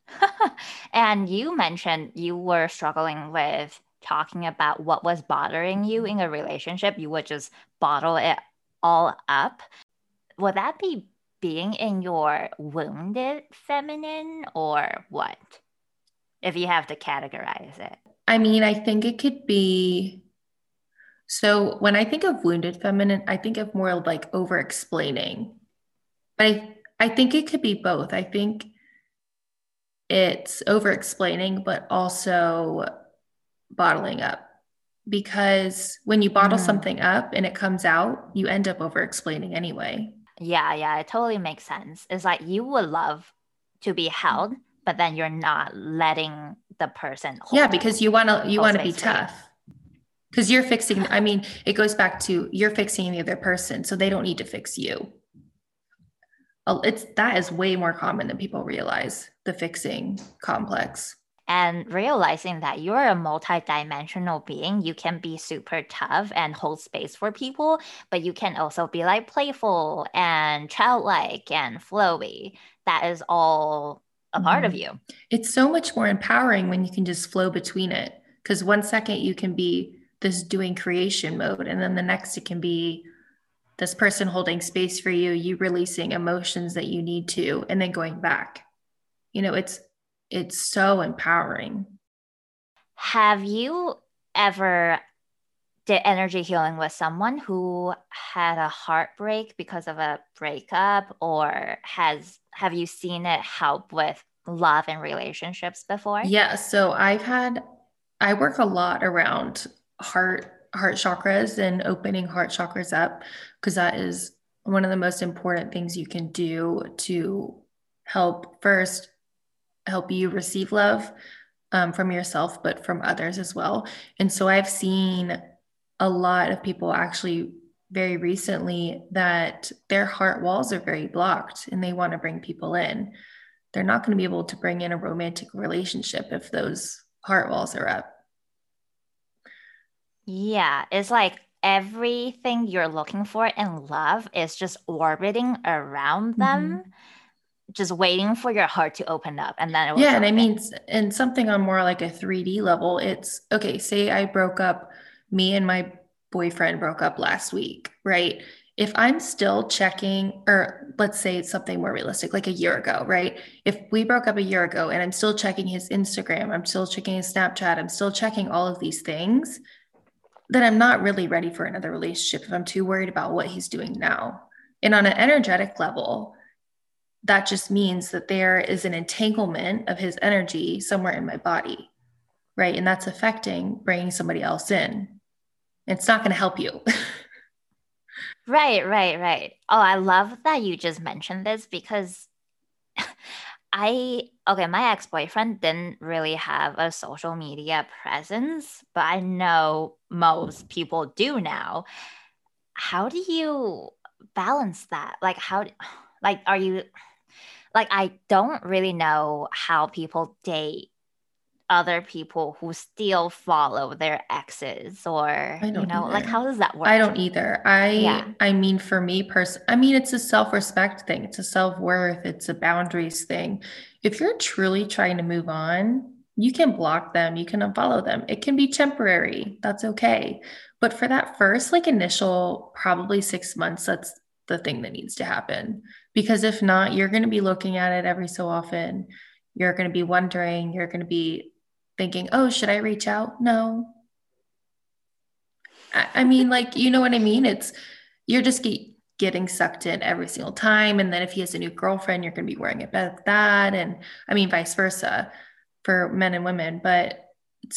(laughs) and you mentioned you were struggling with talking about what was bothering you in a relationship. You would just bottle it all up. Would that be being in your wounded feminine or what? If you have to categorize it. I mean, I think it could be. So when I think of wounded feminine, I think of more like over explaining. But I, I think it could be both. I think it's over explaining, but also bottling up. Because when you bottle mm. something up and it comes out, you end up over explaining anyway. Yeah, yeah, it totally makes sense. It's like you would love to be held, but then you're not letting the person Yeah, because you want to you want to be tough. Cuz you're fixing I mean, it goes back to you're fixing the other person, so they don't need to fix you. It's that is way more common than people realize, the fixing complex and realizing that you're a multi-dimensional being you can be super tough and hold space for people but you can also be like playful and childlike and flowy that is all a mm-hmm. part of mm-hmm. you it's so much more empowering when you can just flow between it because one second you can be this doing creation mode and then the next it can be this person holding space for you you releasing emotions that you need to and then going back you know it's it's so empowering. Have you ever did energy healing with someone who had a heartbreak because of a breakup or has have you seen it help with love and relationships before? Yeah, so I've had I work a lot around heart heart chakras and opening heart chakras up because that is one of the most important things you can do to help first help you receive love um, from yourself, but from others as well. And so I've seen a lot of people actually very recently that their heart walls are very blocked and they want to bring people in. They're not going to be able to bring in a romantic relationship if those heart walls are up. Yeah, it's like everything you're looking for in love is just orbiting around them. Mm-hmm just waiting for your heart to open up and then it yeah and i mean and something on more like a 3d level it's okay say i broke up me and my boyfriend broke up last week right? If i'm still checking or let's say it's something more realistic like a year ago right? If we broke up a year ago and i'm still checking his instagram i'm still checking his snapchat i'm still checking all of these things then i'm not really ready for another relationship if i'm too worried about what he's doing now and on an energetic level that just means that there is an entanglement of his energy somewhere in my body, right? And that's affecting bringing somebody else in. It's not going to help you. (laughs) right, right, right. Oh, I love that you just mentioned this because (laughs) I okay, my ex-boyfriend didn't really have a social media presence, but I know most people do now. How do you balance that? Like how like are you like I don't really know how people date other people who still follow their exes or you know either. like how does that work? i don't either. I yeah. i mean for me person i mean it's a self-respect thing. It's a self-worth. It's a boundaries thing. If you're truly trying to move on you can block them. You can unfollow them. It can be temporary. That's okay. But for that first like initial probably six months that's the thing that needs to happen. Because if not you're going to be looking at it every so often. You're going to be wondering. You're going to be thinking, oh, should I reach out? No. I, I mean, like, you know what I mean? It's, you're just get, getting sucked in every single time. And then if he has a new girlfriend, you're going to be worrying about that. And I mean, vice versa for men and women. But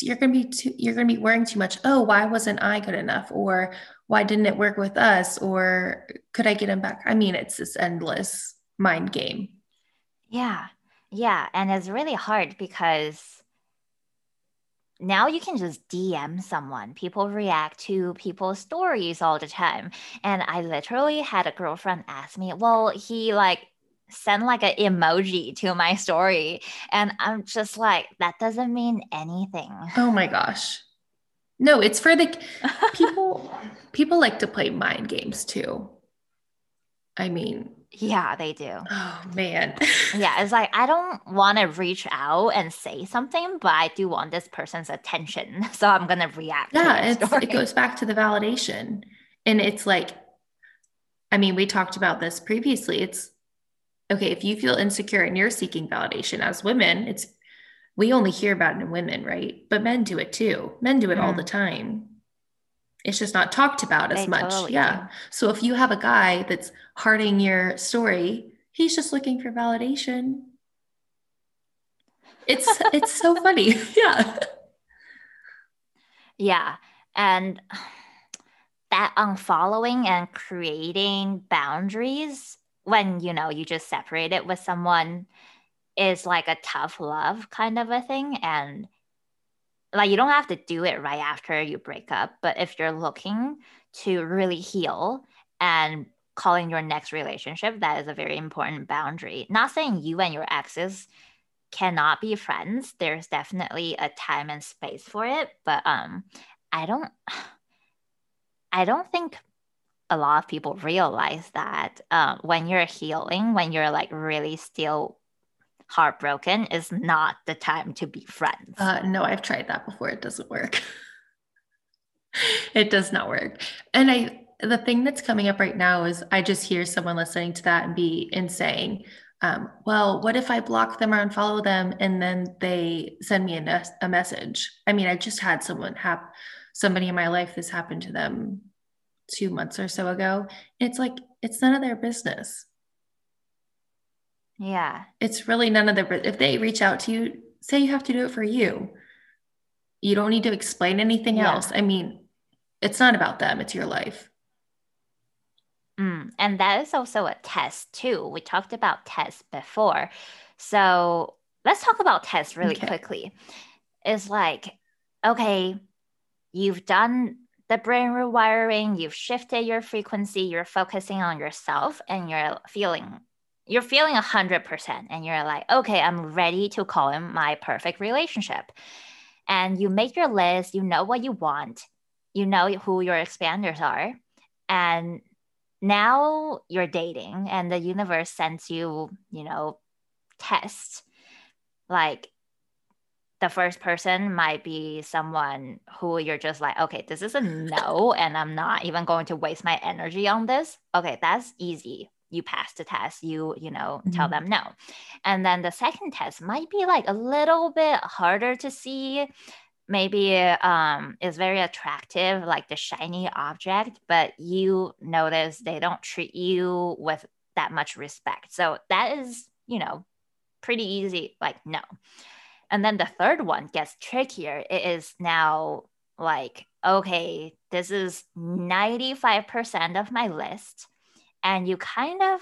you're going to be too, you're going to be worrying too much. Oh, why wasn't I good enough? Or why didn't it work with us? Or could I get him back? I mean, it's this endless mind game. Yeah. Yeah. And it's really hard because now you can just DM someone. People react to people's stories all the time. And I literally had a girlfriend ask me, well, he like sent like an emoji to my story. And I'm just like, that doesn't mean anything. Oh my gosh. No, it's for the (laughs) people people like to play mind games too. I mean, yeah, they do. Oh man. yeah, it's like I don't want to reach out and say something, but I do want this person's attention, (laughs) so I'm gonna react. Yeah, it goes back to the validation, and it's like, I mean, we talked about this previously. It's okay if you feel insecure and you're seeking validation as women. It's we only hear about it in women, right? But men do it too. Men do it mm. all the time it's just not talked about as they much. Totally yeah. Do. So if you have a guy that's hearting your story, he's just looking for validation. It's it's so (laughs) funny. (laughs) Yeah. Yeah. And that unfollowing and creating boundaries when you know you just separate it with someone is like a tough love kind of a thing and like you don't have to do it right after you break up but if you're looking to really heal and calling your next relationship that is a very important boundary. Not saying you and your exes cannot be friends. There's definitely a time and space for it but um i don't i don't think a lot of people realize that um, when you're healing when you're like really still heartbroken is not the time to be friends. Uh, no, I've tried that before. It doesn't work. (laughs) it does not work. And I, the thing that's coming up right now is I just hear someone listening to that and be insane. Um, well, what if I block them or unfollow them and then they send me a, a message? I mean, I just had someone have somebody in my life this happened to them two months or so ago. It's like, it's none of their business. Yeah. It's really none of the, if they reach out to you, say you have to do it for you. You don't need to explain anything yeah. else. I mean, it's not about them, it's your life. Mm, and that is also a test too. We talked about tests before. So let's talk about tests really okay. quickly. It's like, okay, you've done the brain rewiring, you've shifted your frequency, you're focusing on yourself, and you're feeling you're feeling 100% and you're like, okay, I'm ready to call him my perfect relationship. And you make your list, you know what you want, you know who your expanders are. And now you're dating, and the universe sends you, you know, tests. Like the first person might be someone who you're just like, okay, this is a no, and I'm not even going to waste my energy on this. Okay, that's easy you pass the test you you know mm-hmm. tell them no. And then the second test might be like a little bit harder to see. Maybe um is very attractive like the shiny object but you notice they don't treat you with that much respect. So that is you know pretty easy like no. And then the third one gets trickier. It is now like okay this is 95% of my list and you kind of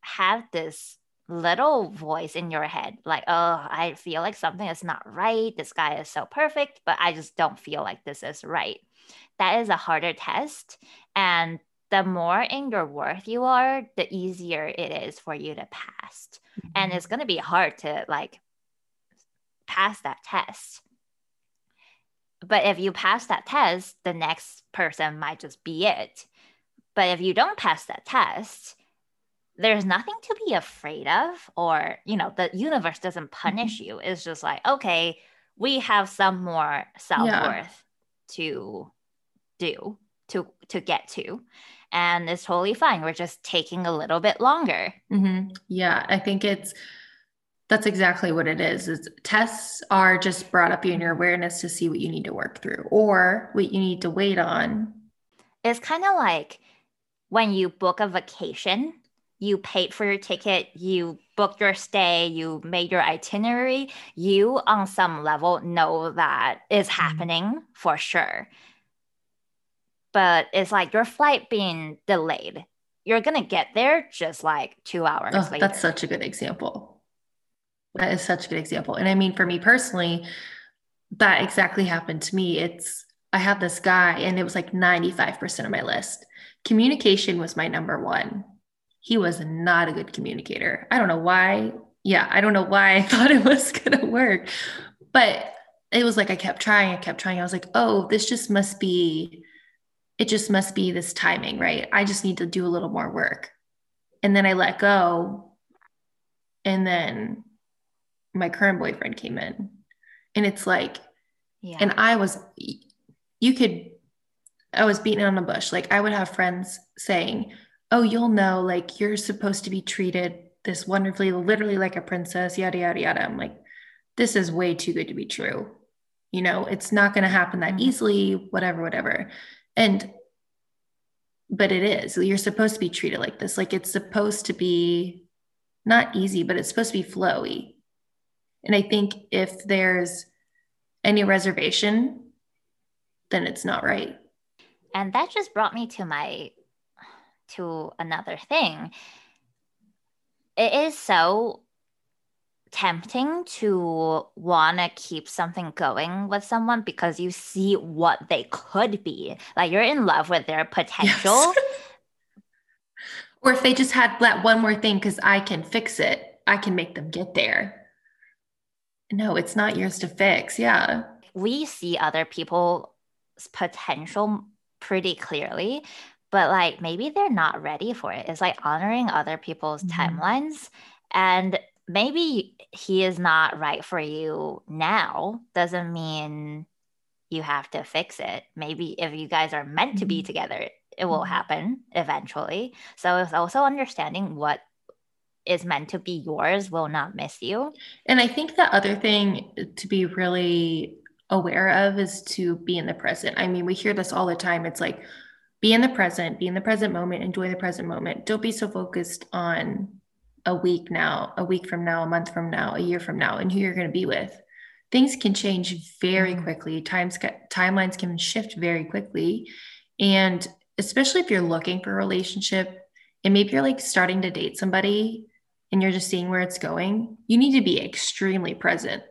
have this little voice in your head like oh i feel like something is not right. This guy is so perfect but i just don't feel like this is right. That is a harder test and the more in your worth you are the easier it is for you to pass mm-hmm. and it's going to be hard to like pass that test. But if you pass that test the next person might just be it but if you don't pass that test there's nothing to be afraid of or you know the universe doesn't punish mm-hmm. you it's just like okay we have some more self-worth yeah. to do to to get to and it's totally fine we're just taking a little bit longer mm-hmm. yeah i think it's that's exactly what it is is tests are just brought up in your awareness to see what you need to work through or what you need to wait on it's kind of like when you book a vacation you paid for your ticket, you booked your stay, you made your itinerary, you on some level know that is mm-hmm. happening for sure. But it's like your flight being delayed. You're gonna get there just like two hours oh, later. That's such a good example. That is such a good example. And I mean, for me personally, that exactly happened to me. It's I had this guy, and it was like 95% of my list. Communication was my number one he was not a good communicator. I don't know why. Yeah, I don't know why I (laughs) thought it was going to work. But it was like I kept trying, I kept trying. I was like, oh, this just must be, it just must be this timing, right? I just need to do a little more work. And then I let go. And then my current boyfriend came in. And it's like, yeah. and I was, you could, I was beaten on a bush. Like I would have friends saying, oh, you'll know, like you're supposed to be treated this wonderfully, literally like a princess, yada, yada, yada. I'm like, this is way too good to be true. You know, it's not going to happen that mm-hmm. easily, whatever, whatever. And, but it is. You're supposed to be treated like this. Like it's supposed to be not easy, but it's supposed to be flowy. And I think if there's any reservation, then it's not right. And that just brought me to my to another thing, it is so tempting to want to keep something going with someone because you see what they could be. Like you're in love with their potential. Yes. (laughs) or if they just had that one more thing, because I can fix it, I can make them get there. No, it's not yours to fix. Yeah. We see other people's potential pretty clearly but like maybe they're not ready for it. It's like honoring other people's mm-hmm. timelines. And maybe he is not right for you now doesn't mean you have to fix it. Maybe if you guys are meant to be mm-hmm. together, it will mm-hmm. happen eventually. So it's also understanding what is meant to be yours will not miss you. And I think the other thing to be really aware of is to be in the present. I mean, we hear this all the time. It's like, be in the present, be in the present moment, enjoy the present moment. Don't be so focused on a week now, a week from now, a month from now, a year from now, and who you're going to be with. Things can change very mm-hmm. quickly. Times timelines can shift very quickly, and especially if you're looking for a relationship, and maybe you're like starting to date somebody, and you're just seeing where it's going. You need to be extremely present.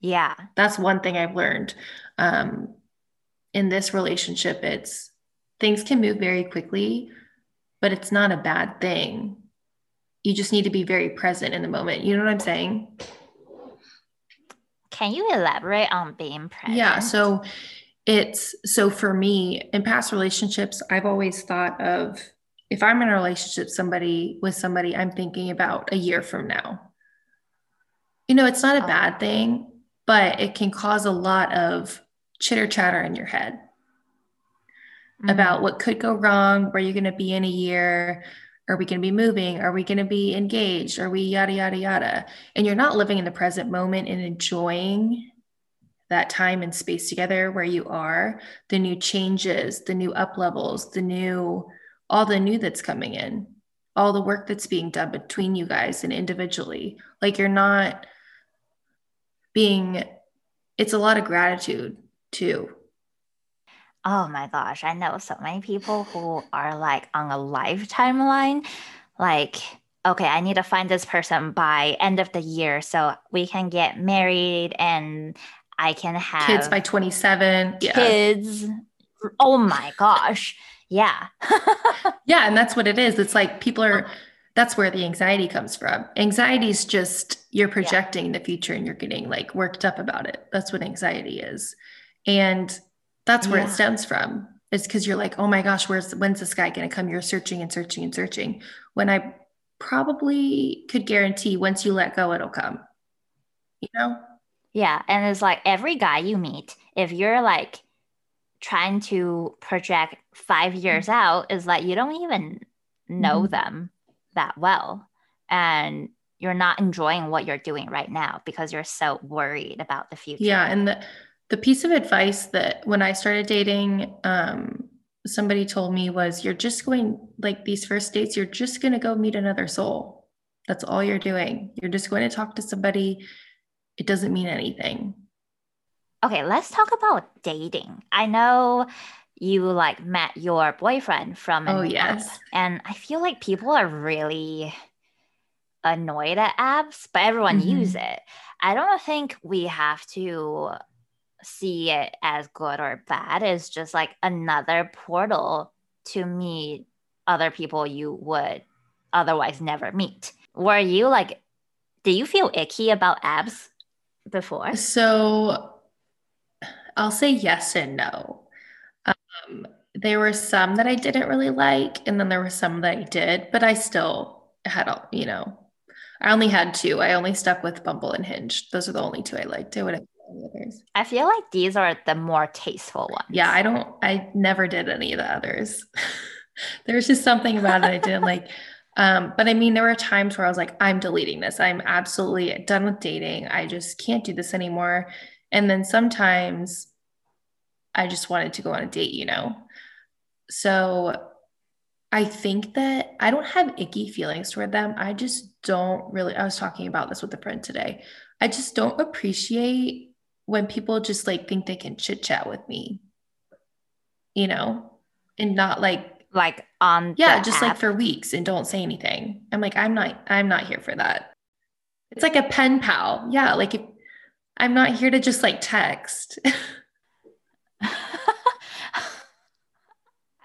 Yeah, that's one thing I've learned. Um, in this relationship, it's things can move very quickly, but it's not a bad thing. You just need to be very present in the moment. You know what I'm saying? Can you elaborate on being present? Yeah. So it's so for me in past relationships, I've always thought of if I'm in a relationship somebody with somebody I'm thinking about a year from now. You know, it's not a oh. bad thing, but it can cause a lot of chitter chatter in your head mm-hmm. about what could go wrong, where you're going to be in a year. Are we going to be moving? Are we going to be engaged? Are we yada, yada, yada? And you're not living in the present moment and enjoying that time and space together where you are, the new changes, the new up levels, the new, all the new that's coming in, all the work that's being done between you guys and individually. Like you're not being, it's a lot of gratitude too. Oh my gosh, I know so many people who are like on a life timeline. Like okay, I need to find this person by end of the year so we can get married and I can have kids by 27. Kids. Yeah. Oh my gosh. Yeah. (laughs) yeah. And that's what it is. It's like people are, uh-huh. That's where the anxiety comes from. Anxiety is just you're projecting yeah. the future and you're getting like worked up about it. That's what anxiety is. And that's where yeah. it stems from. It's because you're like, oh my gosh, where's when's this guy gonna come? You're searching and searching and searching. When I probably could guarantee once you let go, it'll come. You know? Yeah. And it's like every guy you meet, if you're like trying to project five years mm-hmm. out, is like you don't even know mm-hmm. them that well. And you're not enjoying what you're doing right now because you're so worried about the future. Yeah. And the the piece of advice that when I started dating, um, somebody told me was you're just going like these first dates, you're just going to go meet another soul. That's all you're doing. You're just going to talk to somebody. It doesn't mean anything. Okay, let's talk about dating. I know you like met your boyfriend from an oh yes app, and i feel like people are really annoyed at apps but everyone mm-hmm. use it i don't think we have to see it as good or bad. It's just like another portal to meet other people you would otherwise never meet. Were you like, did you feel icky about apps before? So I'll say yes and no. There were some that I didn't really like, and then there were some that I did, but I still had, a, you know, I only had two. I only stuck with Bumble and Hinge. Those are the only two I liked. I would others. I feel like these are the more tasteful ones. Yeah, I don't, I never did any of the others. (laughs) There's just something about it I didn't like. (laughs) Um, but I mean, there were times where I was like, I'm deleting this. I'm absolutely done with dating. I just can't do this anymore. And then sometimes I just wanted to go on a date, you know? So I think that I don't have icky feelings toward them. I just don't really, I was talking about this with a friend today. I just don't appreciate when people just like think they can chit chat with me, you know, and not like like on yeah, just app. like for weeks and don't say anything. I'm like, I'm not, I'm not here for that. It's like a pen pal. Yeah, like if I'm not here to just like text. (laughs)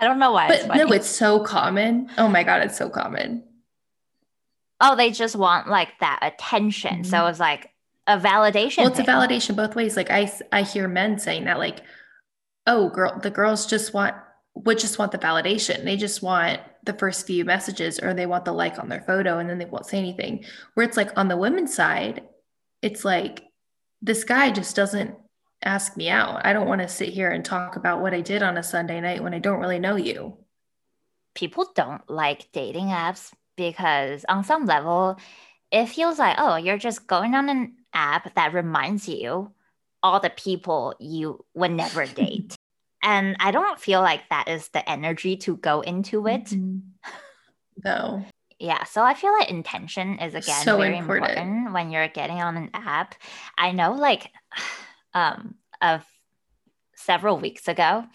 I don't know why. But no, it's so common. Oh my god, it's so common. Oh, they just want like that attention. Mm-hmm. So it's like a validation. Well, it's thing. a validation both ways. Like I, I hear men saying that, like, oh, girl, the girls just want would just want the validation. They just want the first few messages or they want the like on their photo and then they won't say anything. Where it's like on the women's side, it's like this guy just doesn't ask me out. I don't want to sit here and talk about what I did on a Sunday night when I don't really know you. People don't like dating apps because on some level, it feels like, oh, you're just going on an app that reminds you all the people you would never (laughs) date. and I don't feel like that is the energy to go into it. Mm-hmm. No. Yeah, so I feel like intention is again so very important. important when you're getting on an app. I know like um of several weeks ago,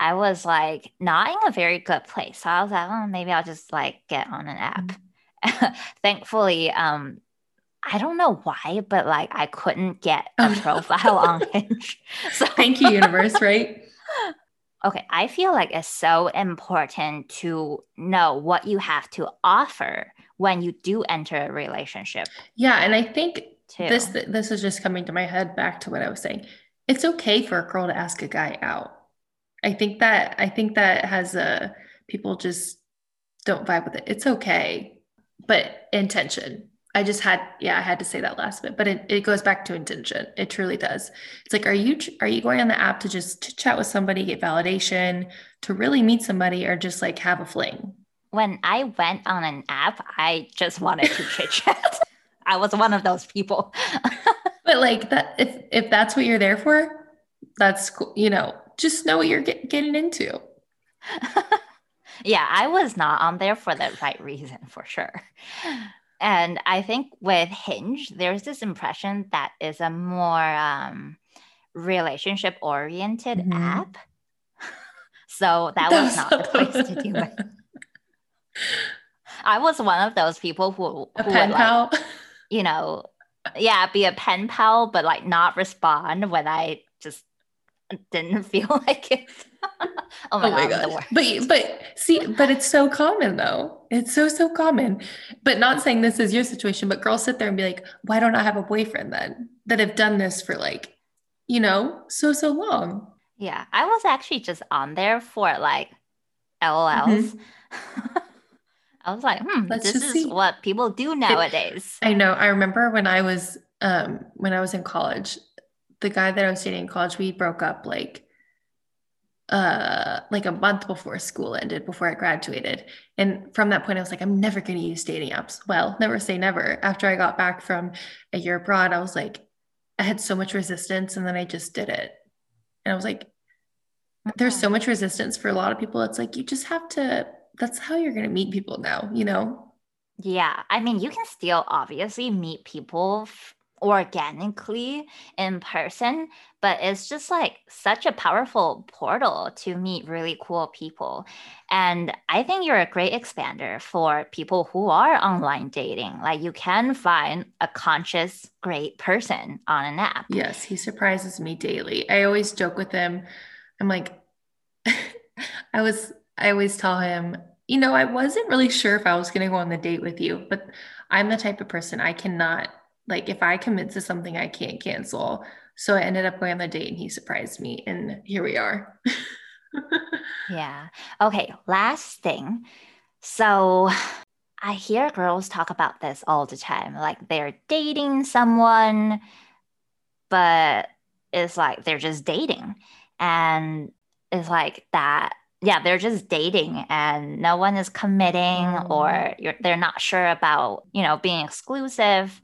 I was like not in a very good place. So I was like, oh, maybe I'll just like get on an app. Mm-hmm. (laughs) Thankfully, um, I don't know why, but like I couldn't get a oh, profile (laughs) on Hinge. So thank you, (laughs) universe, right? Okay, I feel like it's so important to know what you have to offer when you do enter a relationship. Yeah, and I think too. this this is just coming to my head back to what I was saying. It's okay for a girl to ask a guy out. I think that I think that has a people just don't vibe with it. It's okay, but intention I just had, yeah, I had to say that last bit, but it, it goes back to intention. It truly does. It's like, are you, are you going on the app to just chit chat with somebody, get validation, to really meet somebody, or just like have a fling? When I went on an app, I just wanted to chit chat. (laughs) I was one of those people. (laughs) but like that, if, if that's what you're there for, that's cool. You know, just know what you're get, getting into. (laughs) yeah, I was not on there for the right reason for sure. And I think with Hinge, there's this impression that is a more um, relationship oriented mm-hmm. app. (laughs) so that was not the place to do it. I was one of those people who, A who pen would, pal. like, you know, yeah, be a pen pal, but like not respond when I just didn't (laughs) feel like it. (laughs) oh my, Oh my god, I'm the gosh. worst. But but see, but it's so common though. It's so so common. But not saying this is your situation, but girls sit there and be like, why don't I have a boyfriend then? That have done this for like, you know, so so long. Yeah, I was actually just on there for like mm-hmm. LOLs. (laughs) I was like, hmm, Let's this is see. what people do (laughs) nowadays. I know. I remember when I was um when I was in college, the guy that I was dating in college, we broke up like uh like a month before school ended, before I graduated. And from that point, I was like, I'm never gonna use dating apps. Well, never say never. After I got back from a year abroad, I was like, I had so much resistance, and then I just did it. And I was like, there's so much resistance for a lot of people. It's like you just have to, that's how you're gonna meet people now, you know? Yeah, I mean, you can still obviously meet people f- organically in person, but it's just like such a powerful portal to meet really cool people. And I think you're a great expander for people who are online dating. Like, you can find a conscious, great person on an app. Yes, he surprises me daily. I always joke with him. I'm like, (laughs) I was, I always tell him, you know, I wasn't really sure if I was going to go on the date with you, but I'm the type of person I cannot, like, if I commit to something, I can't cancel. So I ended up going on the date and he surprised me. And here we are. (laughs) Yeah. Okay, last thing. So I hear girls talk about this all the time. Like they're dating someone, but it's like they're just dating. And it's like that. Yeah, they're just dating and no one is committing Mm. or you're, they're not sure about, you know, being exclusive.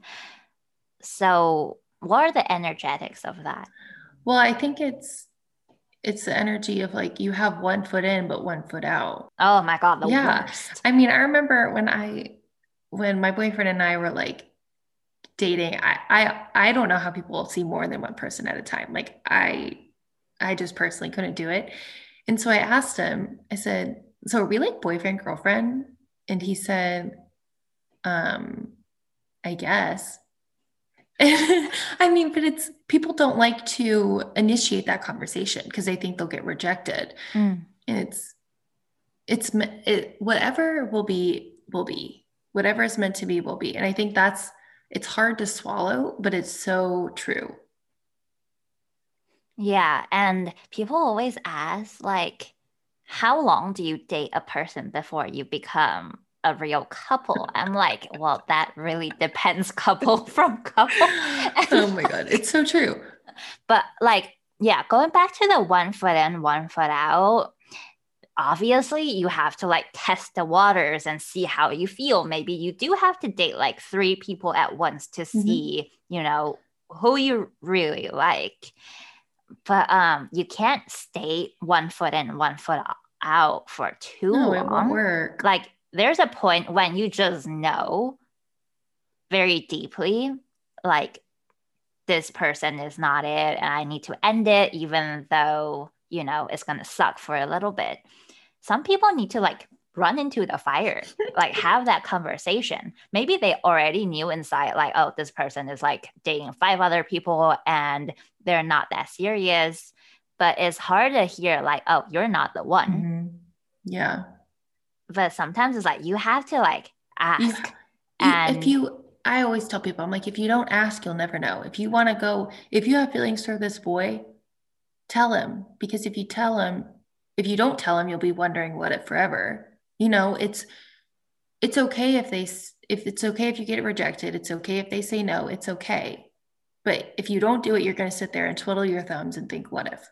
So, what are the energetics of that? well, I think it's, it's the energy of like you have one foot in, but one foot out. Oh my God, the Yeah. worst. I mean, I remember when I when my boyfriend and I were like dating, I I I don't know how people see more than one person at a time. Like I I just personally couldn't do it. And so I asked him, I said, so are we like boyfriend, girlfriend? And he said, um, I guess. (laughs) I mean, but it's people don't like to initiate that conversation because they think they'll get rejected Mm. and it's it's it, whatever will be will be whatever is meant to be will be and i think that's it's hard to swallow but it's so true Yeah, and people always ask, like, how long do you date a person before you become a real couple? I'm like, well, that really depends (laughs) couple from couple. (laughs) oh my god it's so true (laughs) But like, yeah, going back to the one foot in, one foot out, obviously you have to like test the waters and see how you feel. Maybe you do have to date like three people at once to Mhm. see, you know, who you really like. But um you can't stay one foot in, one foot out for too no it won't long. work Like there's a point when you just know very deeply, like this person is not it and I need to end it, even though, you know, it's gonna suck for a little bit. Some people need to like run into the fire, like (laughs) have that conversation. Maybe they already knew inside, like, oh, this person is like dating five other people and they're not that serious. But it's hard to hear, like, oh, you're not the one. Mhm. yeah But sometimes it's like you have to like ask. You- and if you i always tell people i'm like if you don't ask you'll never know if you want to go if you have feelings for this boy tell him because if you tell him if you don't tell him you'll be wondering what if forever you know it's it's okay if they if it's okay if you get rejected it's okay if they say no it's okay but if you don't do it you're going to sit there and twiddle your thumbs and think what if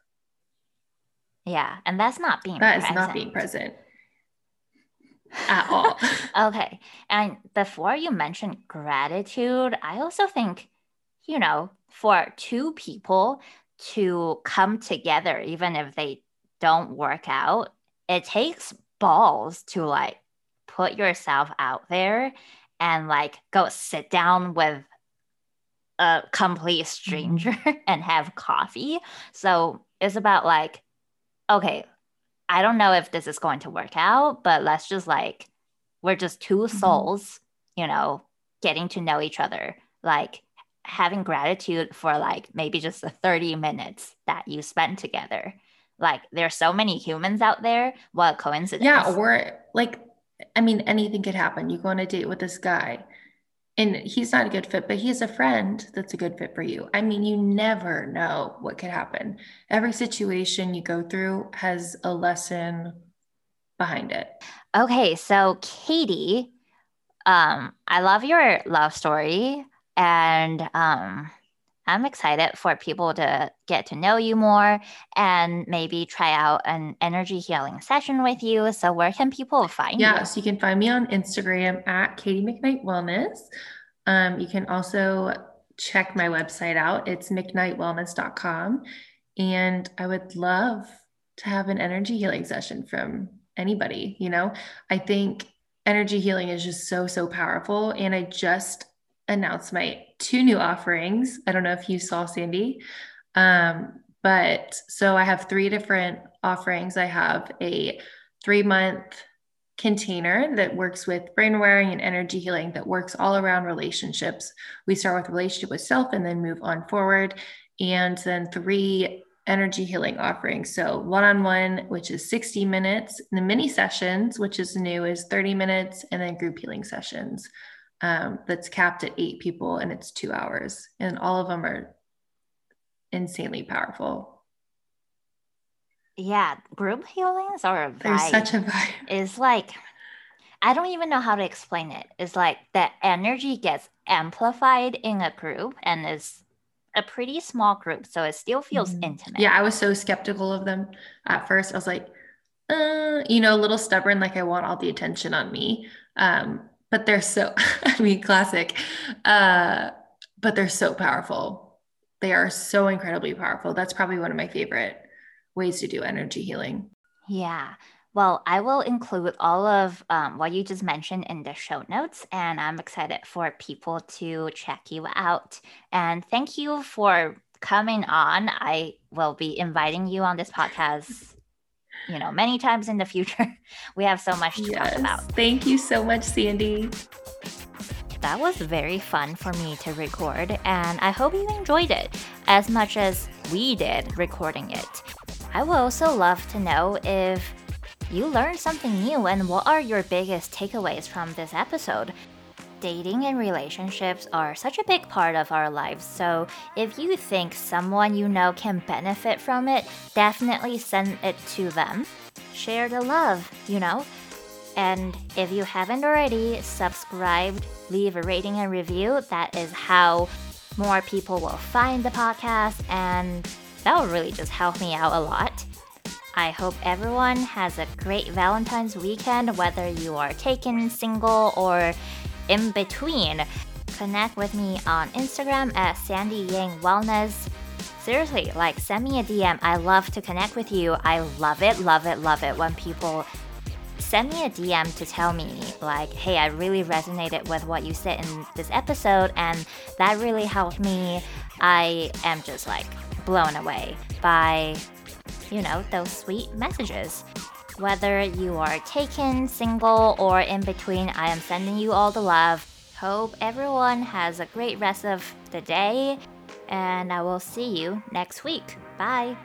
yeah, and that's not being that is present. not being present at all (laughs) okay. And before you mentioned gratitude, I also think, you know, for two people to come together, even if they don't work out, it takes balls to like put yourself out there and like go sit down with a complete stranger (laughs) and have coffee. So it's about like, okay, I don't know if this is going to work out, but let's just like we're just 2 mm-hmm. souls, you know, getting to know each other. Like having gratitude for like maybe just the 30 minutes that you spend together. Like there's so many humans out there. What coincidence? Yeah, or like I mean anything could happen. You go on a date with this guy and he's not a good fit, but he has a friend that's a good fit for you. I mean, you never know what could happen. Every situation you go through has a lesson behind it. Okay, so Katie, um, I love your love story, and um, I'm excited for people to get to know you more and maybe try out an energy healing session with you. So, where can people find yeah, you? Yeah, so you can find me on Instagram at Katie McKnight Wellness. Um, you can also check my website out. It's mcknightwellness.com. And I would love to have an energy healing session from anybody. You know, I think energy healing is just so, so powerful. And I just announced my two new offerings. I don't know if you saw Sandy. Um, but so I have three different offerings. I have a three month container that works with brain rewiring and energy healing that works all around relationships. We start with relationship with self and then move on forward. And then three energy healing offerings. So one on one, which is 60 minutes, the mini sessions, which is new, is 30 minutes, and then group healing sessions um, that's capped at eight people and it's two hours. And all of them are insanely powerful. Yeah, group healings are a vibe. They're such a vibe. It's like I don't even know how to explain it. It's like the energy gets amplified in a group and it's a pretty small group, so it still feels mm-hmm. intimate. Yeah, I was so skeptical of them at first. I was like, uh, you know, a little stubborn, like I want all the attention on me. Um, but they're so, (laughs) I mean, classic. Uh, but they're so powerful. They are so incredibly powerful. That's probably one of my favorite ways to do energy healing. Yeah. Well, I will include all of um, what you just mentioned in the show notes, and I'm excited for people to check you out. And thank you for coming on. I will be inviting you on this podcast, (laughs) you know, many times in the future. (laughs) We have so much to yes. talk about. Thank you so much, Sandy. That was very fun for me to record, and I hope you enjoyed it as much as we did recording it. I would also love to know if you learned something new and what are your biggest takeaways from this episode. Dating and relationships are such a big part of our lives, so if you think someone you know can benefit from it, definitely send it to them. Share the love, you know? And if you haven't already, subscribed, leave a rating and review. That is how more people will find the podcast and that will really just help me out a lot. I hope everyone has a great Valentine's weekend, whether you are taken, single, or in between. Connect with me on Instagram at Sandy Yang Wellness. Seriously, like send me a DM. I love to connect with you. I love it, love it, love it when people send me a DM to tell me, like, hey, I really resonated with what you said in this episode, and that really helped me. I am just like blown away by, you know, those sweet messages. Whether you are taken, single, or in between, I am sending you all the love. Hope everyone has a great rest of the day, and I will see you next week. Bye.